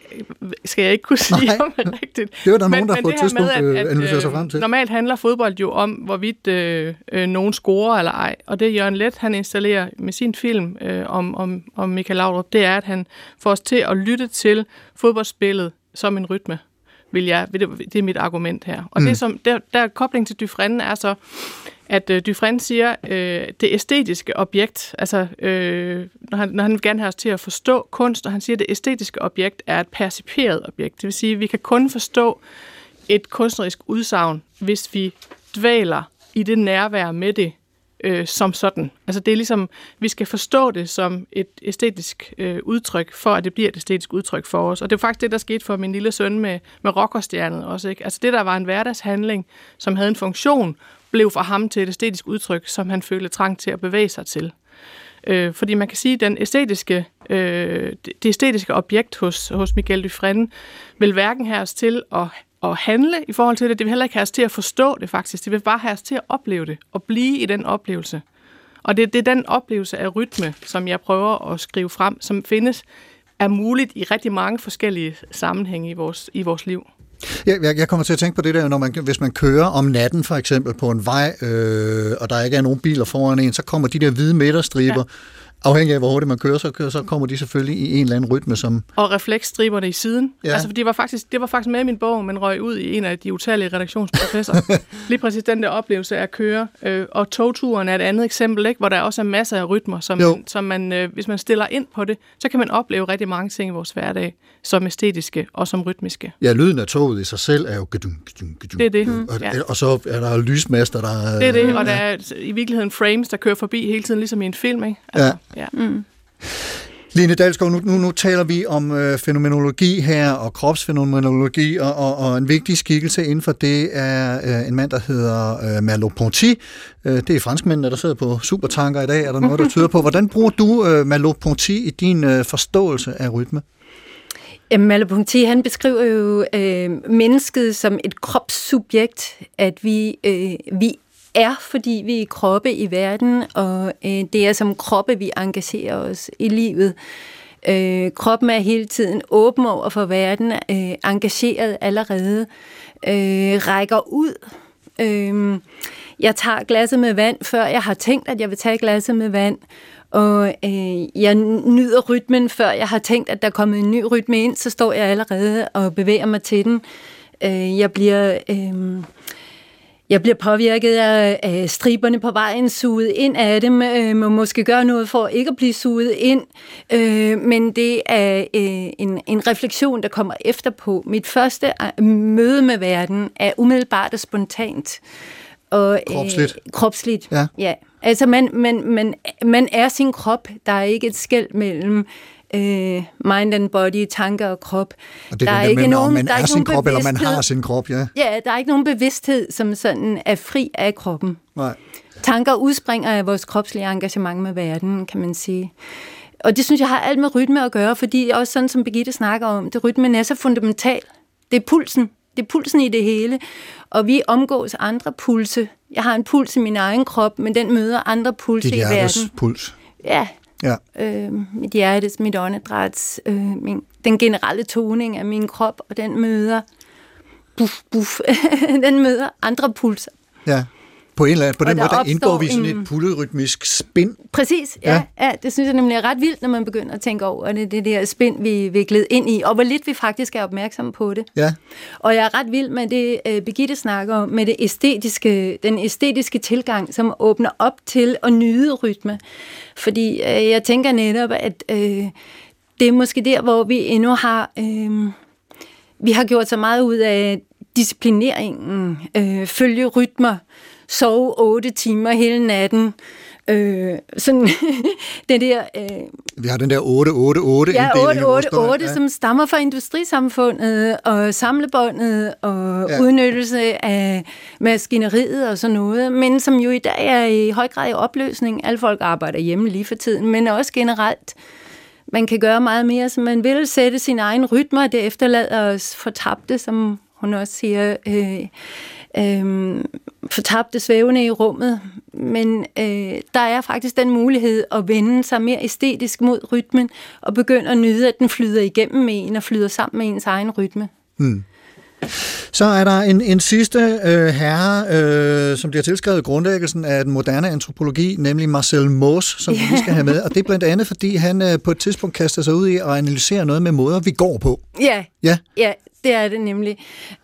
skal jeg ikke kunne sige, Nej. om er rigtigt. Det var der nogen, der på et tidspunkt, med, øh, analyserede sig frem til. Normalt handler fodbold jo om, hvorvidt øh, øh, nogen scorer eller ej. Og det Jørgen Let, han installerer med sin film øh, om, om, om Michael Laudrup, det er, at han får os til at lytte til fodboldspillet som en rytme. Vil jeg, det er mit argument her. Og mm. det, som, der, der kobling til Dufresne er så, at øh, Dufresne siger, øh, det æstetiske objekt, altså øh, når, han, når han vil gerne have os til at forstå kunst, og han siger, at det æstetiske objekt er et perciperet objekt. Det vil sige, at vi kan kun forstå et kunstnerisk udsagn, hvis vi dvæler i det nærvær med det øh, som sådan. Altså det er ligesom, vi skal forstå det som et æstetisk øh, udtryk, for at det bliver et æstetisk udtryk for os. Og det er faktisk det, der skete for min lille søn med, med rockerstjernet også. Ikke? Altså det, der var en hverdagshandling, som havde en funktion, blev for ham til et æstetisk udtryk, som han følte trang til at bevæge sig til. Øh, fordi man kan sige, at den æstetiske, øh, det æstetiske objekt hos, hos Miguel Dufresne vil hverken have os til at at handle i forhold til det. Det vil heller ikke have os til at forstå det faktisk. Det vil bare have os til at opleve det og blive i den oplevelse. Og det, det er den oplevelse af rytme, som jeg prøver at skrive frem, som findes, er muligt i rigtig mange forskellige sammenhænge i vores, i vores liv. Jeg, jeg, jeg kommer til at tænke på det der, når man, hvis man kører om natten for eksempel på en vej, øh, og der ikke er nogen biler foran en, så kommer de der hvide midterstriber, ja afhængig af hvor hurtigt man kører, så, kører, så kommer de selvfølgelig i en eller anden rytme, som... Og refleksstriberne i siden. Ja. Altså, for det var, faktisk, det var faktisk med i min bog, men røg ud i en af de utallige redaktionsprofessorer. Lige præcis den der oplevelse af at køre. Øh, og togturen er et andet eksempel, ikke? hvor der også er masser af rytmer, som, Jo. man, som man, øh, hvis man stiller ind på det, så kan man opleve rigtig mange ting i vores hverdag, som æstetiske og som rytmiske. Ja, lyden af toget i sig selv er jo... Gedung, gedung, gedung. Det er det. Og, Ja. og så er der lysmaster, der... Det er det, og der er i virkeligheden frames, der kører forbi hele tiden, ligesom i en film. Ikke? Altså, ja. Mm. Line Dalsgaard, nu, nu, nu taler vi om øh, fænomenologi her, og kropsfænomenologi, og, og, og en vigtig skikkelse inden for det er øh, en mand, der hedder øh, Merleau-Ponty. Øh, det er franskmændene, der sidder på supertanker i dag. Er der noget, der tyder på? Hvordan bruger du øh, Merleau-Ponty i din øh, forståelse af rytme? Merleau-Ponty, han beskriver jo øh, mennesket som et kropssubjekt, at vi, øh, vi er, fordi vi er kroppe i verden, og øh, det er som kroppe, vi engagerer os i livet. Øh, kroppen er hele tiden åben over for verden, øh, engageret allerede, øh, rækker ud. Øh, jeg tager glasset med vand, før jeg har tænkt, at jeg vil tage glasset med vand. Og øh, jeg nyder rytmen, før jeg har tænkt, at der er kommet en ny rytme ind, så står jeg allerede og bevæger mig til den. Øh, jeg bliver... Øh, jeg bliver påvirket af, af striberne på vejen, suget ind af dem, øh, må måske gøre noget for ikke at blive suget ind, øh, men det er øh, en, en refleksion, der kommer efterpå. Mit første øh, møde med verden er umiddelbart og spontant. Og, øh, Kropsligt. Kropsligt, Ja. ja. Altså, man, man, man, man er sin krop. Der er ikke et skæld mellem øh, mind and body, tanker og krop. Og det der er det der med, om man der er, ikke sin nogen krop, eller man har sin krop, ja. Ja, der er ikke nogen bevidsthed, som sådan er fri af kroppen. Nej. Tanker udspringer af vores kropslige engagement med verden, kan man sige. Og det synes jeg har alt med rytme at gøre, fordi også sådan som Birgitte snakker om, det rytmen er så fundamental. Det er pulsen. Det er pulsen i det hele. Og vi omgås andre pulse. Jeg har en puls i min egen krop, men den møder andre pulse i verden. puls. Ja, Ja. øh, mit hjertes, mit åndedræts, øh, min, den generelle toning af min krop, og den møder, buff, buff, den møder andre pulser. ja. På en eller anden, på den der måde, der indgår vi sådan opstår et pullerytmisk spin. Præcis, ja, Ja. ja. Det synes jeg nemlig er ret vildt, når man begynder at tænke over det, det der spind, vi er viklet ind i, og hvor lidt vi faktisk er opmærksomme på det. Ja. Og jeg er ret vild med det, øh, Birgitte snakker om, med det æstetiske, den æstetiske tilgang, som åbner op til at nyde rytme. Fordi øh, jeg tænker netop, at øh, det er måske der, hvor vi endnu har... Øh, vi har gjort så meget ud af disciplineringen, øh, følge rytmer, sove otte timer hele natten. Øh, sådan det der... Øh, Vi har den der 8-8-8 Ja, inddeling i vores 8, 8, døgn. 8 Ja. som stammer fra industrisamfundet og samlebåndet og Ja. ja. udnyttelse af maskineriet og sådan noget, men som jo i dag er i høj grad i opløsning. Alle folk arbejder hjemme lige for tiden, men også generelt. Man kan gøre meget mere, som man vil sætte sin egen rytmer, det efterlader os fortabte, som hun også siger, øh, øh, fortabte svævende i rummet. Men øh, der er faktisk den mulighed at vende sig mere æstetisk mod rytmen og begynde at nyde, at den flyder igennem en og flyder sammen med ens egen rytme. Hmm. Så er der en, en sidste øh, herre, øh, som bliver tilskrevet grundlæggelsen af den moderne antropologi, nemlig Marcel Mauss, som vi skal have med. Og det er blandt andet, fordi han øh, på et tidspunkt kaster sig ud i at analysere noget med måder, vi går på. Ja, Ja, Ja, det er det nemlig.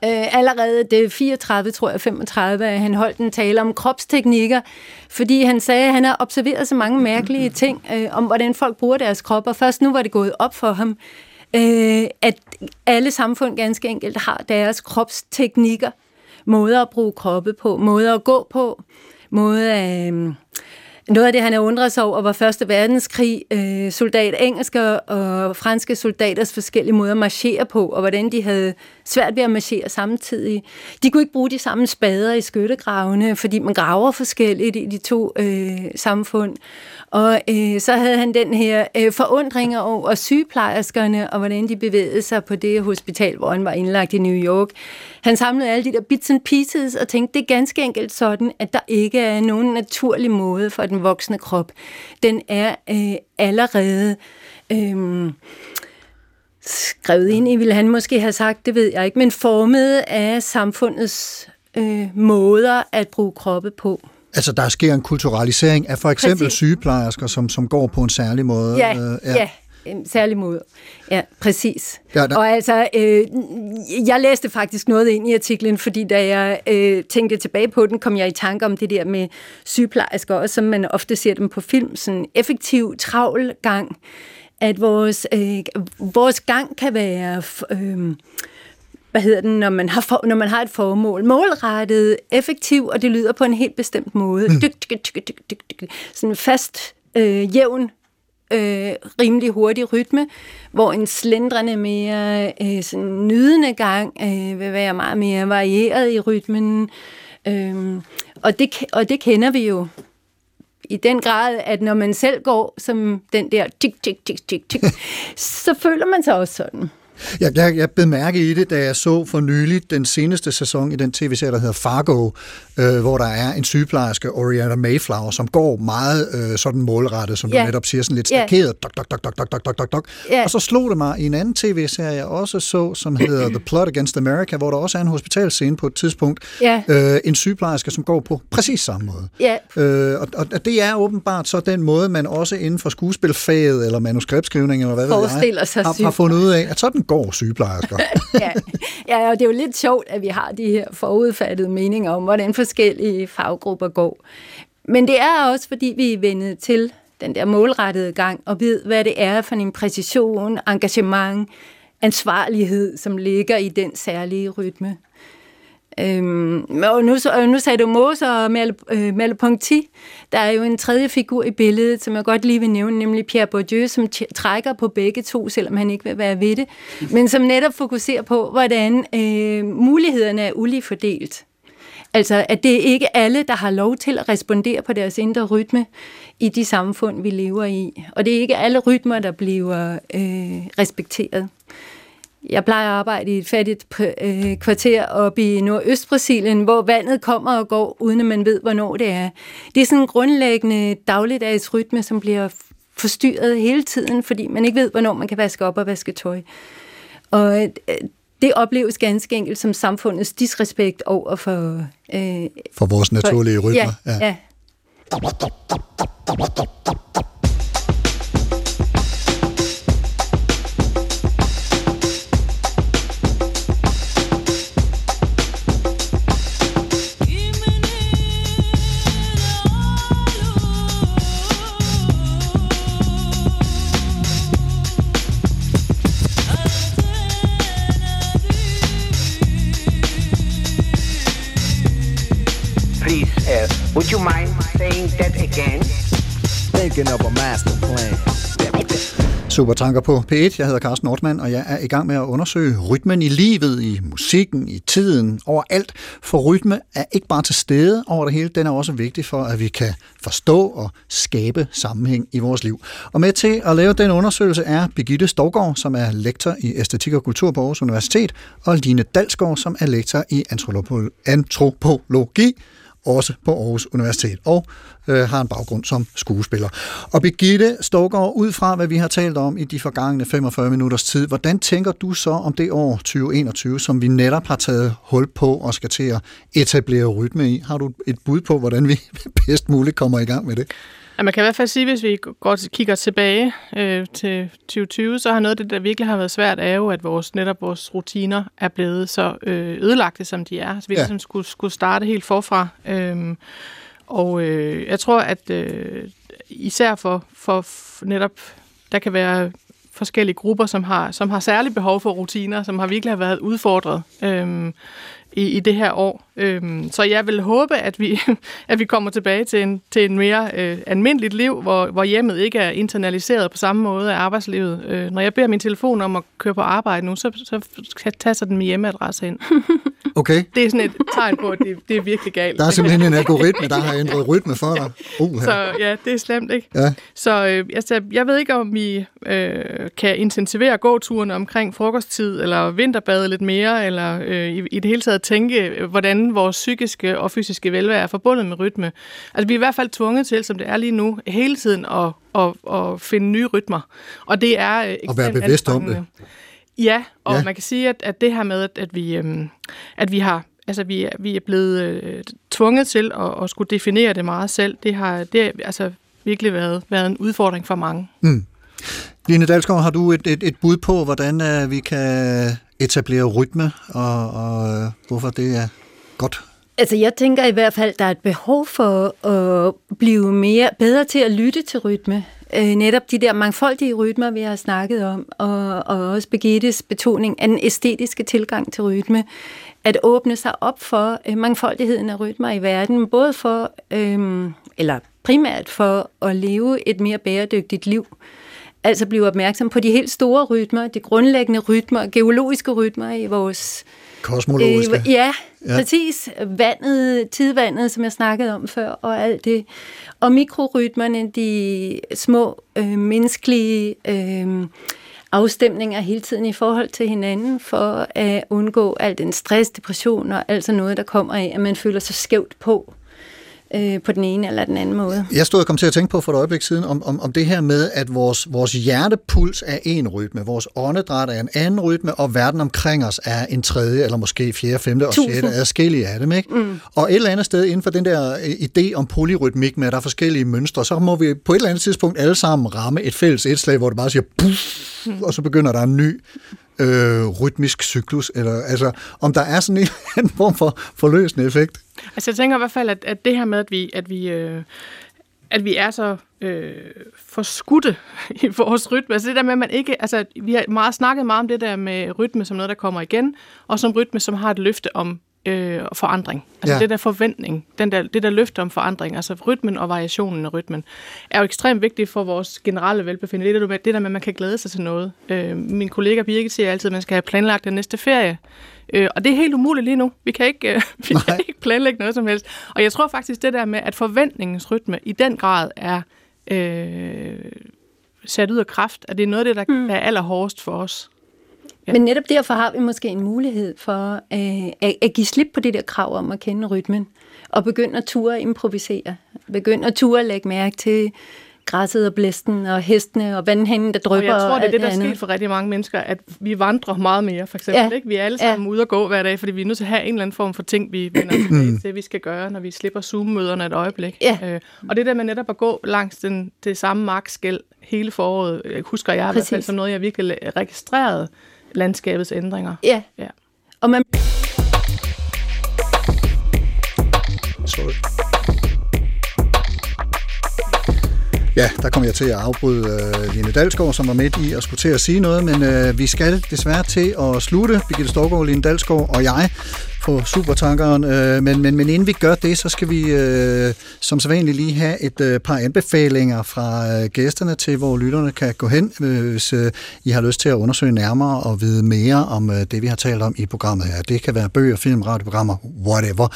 Øh, allerede det 34, tror jeg, 35, at han holdt en tale om kropsteknikker, fordi han sagde, at han har observeret så mange mærkelige ting øh, om, hvordan folk bruger deres krop, og først nu var det gået op for ham, øh, at alle samfund ganske enkelt har deres kropsteknikker, måder at bruge kroppe på, måder at gå på, måder at... Øh, noget af det, han har undret sig over, var Første Verdenskrig, øh, soldat, engelske og franske soldaters forskellige måder at marchere på, og hvordan de havde svært ved at marchere samtidig. De kunne ikke bruge de samme spader i skyttegravene, fordi man graver forskelligt i de to øh, samfund. Og øh, så havde han den her øh, forundring over sygeplejerskerne, og hvordan de bevægede sig på det hospital, hvor han var indlagt i New York. Han samlede alle de der bits and pieces og tænkte, det er ganske enkelt sådan, at der ikke er nogen naturlig måde for den voksne krop. Den er øh, allerede... Øh, skrevet ind i, ville han måske have sagt, det ved jeg ikke, men formet af samfundets øh, måder at bruge kroppe på. Altså, der sker en kulturalisering af for eksempel Præcis. sygeplejersker, som, som går på en særlig måde. Ja, Øh, ja. ja en særlig måde. Ja, præcis. Ja, der- Og altså, øh, jeg læste faktisk noget ind i artiklen, fordi da jeg øh, tænkte tilbage på den, kom jeg i tanke om det der med sygeplejersker, og som man ofte ser dem på film, sådan effektiv, travl gang, at vores, øh, vores gang kan være... Øh, hvad hedder den, når man har, for, når man har et formål. Målrettet, effektiv, og det lyder på en helt bestemt måde. Mm. Dyk, dyk, dyk, dyk, dyk, dyk. Sådan en fast, øh, jævn, øh, rimelig hurtig rytme, hvor en slendrende mere øh, sådan nydende gang øh, vil være meget mere varieret i rytmen. Øh, og, det, og det kender vi jo i den grad, at når man selv går som den der tik, tik, tik, tik, tik, så føler man sig også sådan. Jeg, jeg, jeg blev mærke i det, da jeg så for nylig den seneste sæson i den tv-serie, der hedder Fargo, øh, hvor der er en sygeplejerske, Oriana Mayflower, som går meget øh, sådan målrettet, som Ja. du netop siger, sådan lidt stakeret, dok, dok, dok, dok, dok, dok, dok, dok, dok. Ja. Og så slog det mig i en anden tv-serie, jeg også så, som hedder The Plot Against America, hvor der også er en hospitalscene på et tidspunkt, Ja. øh, en sygeplejerske, som går på præcis samme måde. Ja, Øh, og, og det er åbenbart så den måde, man også inden for skuespilfaget, eller manuskriptskrivning, eller hvad ved jeg, har, har fundet ud af, at sådan går sygeplejersker. ja. ja, og det er jo lidt sjovt, at vi har de her forudfattede meninger om, hvordan forskellige faggrupper går. Men det er også, fordi vi er vendet til den der målrettede gang, og ved, hvad det er for en præcision, engagement, ansvarlighed, som ligger i den særlige rytme. Øhm, og nu, og nu sagde du Mose og Mal- øh, Merleau-Ponty. Der er jo en tredje figur i billedet, som jeg godt lige vil nævne, nemlig Pierre Bourdieu, som trækker på begge to, selvom han ikke vil være ved det, men som netop fokuserer på, hvordan øh, mulighederne er ulige fordelt. Altså, at det er ikke alle, der har lov til at respondere på deres indre rytme i de samfund, vi lever i. Og det er ikke alle rytmer, der bliver øh, respekteret. Jeg plejer at arbejde i et fattigt øh, kvarter oppe i Nordøst-Brasilien, hvor vandet kommer og går, uden at man ved, hvornår det er. Det er sådan en grundlæggende dagligdags rytme, som bliver forstyrret hele tiden, fordi man ikke ved, hvornår man kan vaske op og vaske tøj. Og øh, det opleves ganske enkelt som samfundets disrespekt over for... Øh, For vores naturlige rytmer. Ja, Ja. ja. Would you mind saying that again? Thinking of a master plan. Supertanker på P1. Jeg hedder Carsten Nordmann, og jeg er i gang med at undersøge rytmen i livet, i musikken, i tiden, overalt. For rytme er ikke bare til stede over det hele, den er også vigtig for, at vi kan forstå og skabe sammenhæng i vores liv. Og med til at lave den undersøgelse er Birgitte Stovgaard, som er lektor i æstetik og kultur på Aarhus Universitet, og Line Dalsgaard, som er lektor i antropologi også på Aarhus Universitet, og øh, har en baggrund som skuespiller. Og Birgitte Storgård, ud fra hvad vi har talt om i de forgangne 45 minutters tid, hvordan tænker du så om det år 2021, som vi netop har taget hul på og skal til at etablere rytme i? Har du et bud på, hvordan vi bedst muligt kommer i gang med det? Ja, man kan i hvert fald sige, hvis vi går, kigger tilbage øh, til 2020, så har noget af det, der virkelig har været svært, er jo, at vores, netop vores rutiner er blevet så øh, ødelagte, som de er. Så vi Ja. ligesom skulle, skulle starte helt forfra. Øhm, og øh, jeg tror, at øh, især for, for netop, der kan være forskellige grupper, som har, som har særlig behov for rutiner, som har virkelig har været udfordret øhm, i, i det her år. Øhm, så jeg vil håbe, at vi, at vi kommer tilbage til en, til en mere øh, almindeligt liv, hvor, hvor hjemmet ikke er internaliseret på samme måde af arbejdslivet. Øh, når jeg beder min telefon om at køre på arbejde nu, så, så tager den min hjemmeadresse ind. Okay. Det er sådan et tegn på, at det, det er virkelig galt. Der er simpelthen en algoritme, der har ændret rytme for dig. Uh, Så ja, det er slemt, ikke? Ja. Så øh, altså, jeg ved ikke, om vi øh, kan intensivere gåturene omkring frokosttid, eller vinterbade lidt mere, eller øh, i, i det hele taget tænke, øh, hvordan vores psykiske og fysiske velvære er forbundet med rytme. Altså, vi er i hvert fald tvunget til, som det er lige nu, hele tiden at, at, at finde nye rytmer. Og det er øh, Og være bevidst om det. Ja, og Ja. man kan sige, at, at det her med, at, at, vi, øhm, at vi har altså vi er, vi er blevet øh, tvunget til at, at skulle definere det meget selv, det har det har, altså virkelig været, været en udfordring for mange. Mm. Line Dalsgaard, har du et, et, et bud på, hvordan uh, vi kan etablere rytme, og, og uh, hvorfor det er godt? Altså, jeg tænker i hvert fald, der er et behov for at blive mere bedre til at lytte til rytme. Øh, netop de der mangfoldige rytmer, vi har snakket om, og, og også Birgittes betoning af den æstetiske tilgang til rytme. At åbne sig op for øh, mangfoldigheden af rytmer i verden, både for, øh, eller primært for at leve et mere bæredygtigt liv. Altså blive opmærksom på de helt store rytmer, de grundlæggende rytmer, geologiske rytmer i vores Kosmologiske. Øh, ja, Ja. præcis. Vandet, tidvandet, som jeg snakkede om før, og alt det. Og mikrorytmerne, de små øh, menneskelige øh, afstemninger hele tiden i forhold til hinanden, for at undgå al den stress, depression og alt sådan noget, der kommer af, at man føler sig skævt på øh, på den ene eller den anden måde. Jeg stod og kom til at tænke på for et øjeblik siden, om, om, om det her med, at vores, vores hjertepuls er en rytme, vores åndedræt er en anden rytme, og verden omkring os er en tredje, eller måske fjerde, femte og Tusind. sjette adskillige af dem. Ikke? Mm. Og et eller andet sted inden for den der øh, idé om polyrytmik med, at der er forskellige mønstre, så må vi på et eller andet tidspunkt alle sammen ramme et fælles et slag, hvor det bare siger puff, og så begynder der en ny øh, rytmisk cyklus, eller altså om der er sådan en, en form for forløsende effekt. Altså jeg tænker i hvert fald, at, at det her med, at vi, at vi, øh, at vi er så øh, forskudte i vores rytme, altså det der med, at man ikke, altså vi har meget snakket meget om det der med rytme som noget, der kommer igen, og som rytme, som har et løfte om øh, forandring. Altså Ja. det der forventning, den der, det der løfte om forandring, altså rytmen og variationen af rytmen, er jo ekstremt vigtigt for vores generelle velbefindende. Det, der, med- det der med, at man kan glæde sig til noget. Øh, min kollega Birgit siger altid, at man skal have planlagt den næste ferie. Øh, og det er helt umuligt lige nu. Vi kan ikke, øh, vi kan ikke planlægge noget som helst. Og jeg tror faktisk, det der med, at forventningens rytme i den grad er øh, sat ud af kraft, at det er noget af det, der, mm. der er allerhårdest for os. Ja. Men netop derfor har vi måske en mulighed for øh, at, at give slip på det der krav om at kende rytmen, og begynde at ture at improvisere. Begynde at ture at lægge mærke til græsset og blæsten og hestene og vandhænden, der drypper. Og jeg tror, det er det, der er sket for rigtig mange mennesker, at vi vandrer meget mere, for eksempel. Ja. Ikke? Vi er alle sammen ja. ude og gå hver dag, fordi vi er nødt til at have en eller anden form for ting, vi vender tilbage til, vi skal gøre, når vi slipper Zoom-møderne et øjeblik. Ja. Øh, og det der med netop at gå langs den, det samme markskæld hele foråret, øh, husker jeg i hvert fald Præcis. som noget, jeg virkelig registrerede landskabets ændringer. Ja. ja. Og man Sorry. Ja, der kom jeg til at afbryde øh, Line Dalsgaard, som var midt i og skulle til at sige noget, men øh, vi skal desværre til at slutte, Birgitte Storgård, Line Dalsgaard og jeg, på Supertankeren. Øh, men, men, men inden vi gør det, så skal vi øh, som sædvanligt lige have et øh, par anbefalinger fra øh, gæsterne til, hvor lytterne kan gå hen, øh, hvis øh, I har lyst til at undersøge nærmere og vide mere om øh, det, vi har talt om i programmet her. Det kan være bøger, film, radioprogrammer, whatever.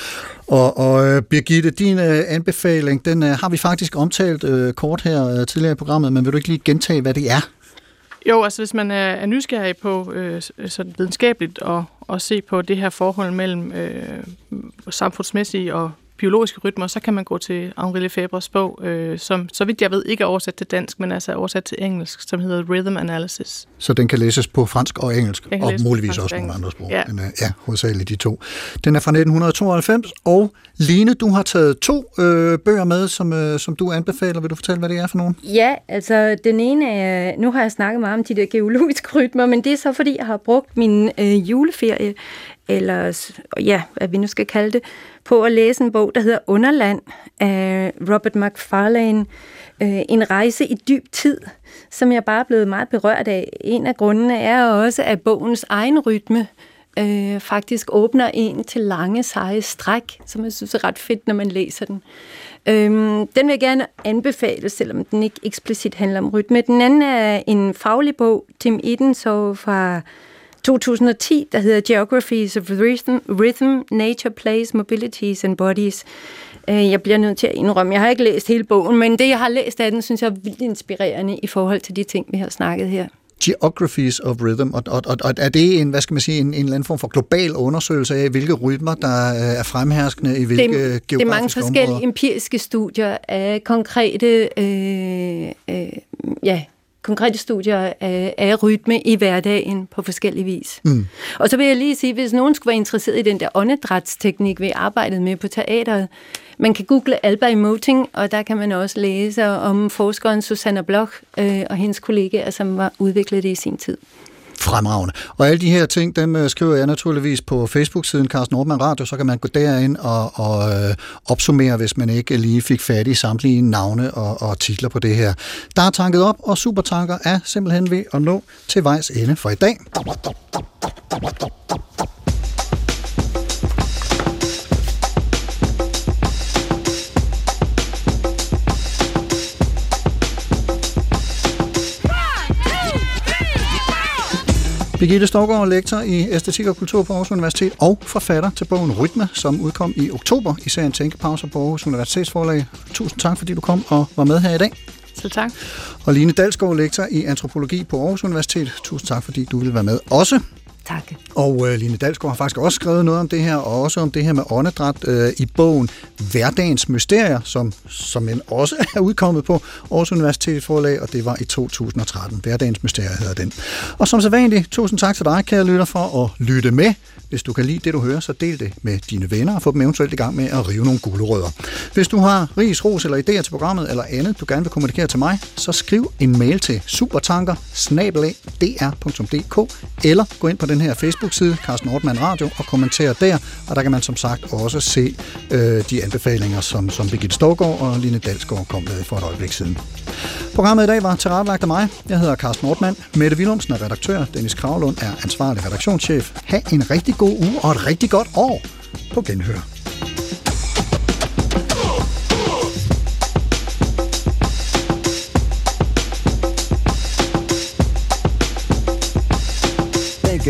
Og, og øh, Birgitte, din øh, anbefaling, den øh, har vi faktisk omtalt øh, kort her øh, tidligere i programmet, men vil du ikke lige gentage, hvad det er? Jo, altså hvis man er, er nysgerrig på øh, sådan videnskabeligt og at se på det her forhold mellem øh, samfundsmæssige og biologiske rytmer, så kan man gå til Henri Lefebvres bog, øh, som så vidt jeg ved ikke er oversat til dansk, men altså er oversat til engelsk, som hedder Rhythm Analysis. Så den kan læses på fransk og engelsk, og muligvis også og nogle andre sprog. Ja. Men, øh, ja, hovedsageligt de to. Den er fra 1992, og Line, du har taget to øh, bøger med, som, øh, som du anbefaler. Vil du fortælle, hvad det er for nogen? Ja, altså den ene er, nu har jeg snakket meget om de der geologiske rytmer, men det er så fordi, jeg har brugt min øh, juleferie, eller ja, hvad vi nu skal kalde det, på at læse en bog, der hedder Underland af Robert McFarlane. Øh, en rejse i dyb tid, som jeg bare er blevet meget berørt af. En af grundene er også, at bogens egen rytme øh, faktisk åbner en til lange, seje stræk, som jeg synes er ret fedt, når man læser den. Øhm, den vil jeg gerne anbefale, selvom den ikke eksplicit handler om rytme. Den anden er en faglig bog, Tim Edensov fra 2010, der hedder Geographies of Rhythm, Rhythm Nature, Place, Mobilities and Bodies. Øh, Jeg bliver nødt til at indrømme, jeg har ikke læst hele bogen, men det, jeg har læst af den, synes jeg er vildt inspirerende i forhold til de ting, vi har snakket her. Geographies of Rhythm, og, og, og, og er det en, hvad skal man sige, en, en eller anden form for global undersøgelse af, hvilke rytmer, der øh, er fremherskende i hvilke det, geografiske det er mange forskellige områder? empiriske studier af konkrete, øh, øh, ja, konkrete studier af, af rytme i hverdagen på forskellige vis. Mm. Og så vil jeg lige sige, hvis nogen skulle være interesseret i den der åndedrætsteknik, vi arbejdede med på teateret, man kan google Alba Emoting, og der kan man også læse om forskeren Susanna Bloch øh, og hendes kollegaer, som var udviklet det i sin tid. Fremragende. Og alle de her ting, dem øh, skriver jeg naturligvis på Facebook-siden Carsten Nordmann Radio, så kan man gå derind og, og øh, opsummere, hvis man ikke lige fik fat i samtlige navne og, og titler på det her. Der er tanket op, og supertanker er simpelthen ved at nå til vejs ende for i dag. Birgitte Storgård, lektor i æstetik og kultur på Aarhus Universitet og forfatter til bogen Rytme, som udkom i oktober i serien Tænkepauser på Aarhus Universitetsforlag. Tusind tak, fordi du kom og var med her i dag. Så tak. Og Line Dalsgaard, lektor i antropologi på Aarhus Universitet. Tusind tak, fordi du ville være med også. Tak. Og øh, Line Dalsgaard har faktisk også skrevet noget om det her, og også om det her med åndedræt øh, i bogen Hverdagens Mysterier, som, som en også er udkommet på Aarhus Universitets forlag, og det var i 2013. Hverdagens Mysterier hedder den. Og som så vanligt, tusind tak til dig, kære lytter, for at lytte med. Hvis du kan lide det, du hører, så del det med dine venner og få dem eventuelt i gang med at rive nogle gulerødder. Hvis du har ris, ros eller idéer til programmet eller andet, du gerne vil kommunikere til mig, så skriv en mail til supertanker eller gå ind på den her Facebook-side, Carsten Ortmann Radio, og kommentere der. Og der kan man som sagt også se øh, de anbefalinger, som, som Birgit Storgård og Line Dalsgaard kom med for et øjeblik siden. Programmet i dag var tilrettelagt af mig. Jeg hedder Carsten Ortmann. Mette Willumsen er redaktør. Dennis Kravlund er ansvarlig redaktionschef. Ha' en rigtig god uge og et rigtig godt år på Genhør.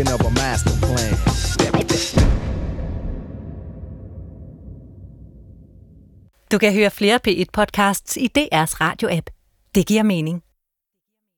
Thinking of a master plan. Du kan høre flere P1-podcasts i DR's radio-app. Det giver mening.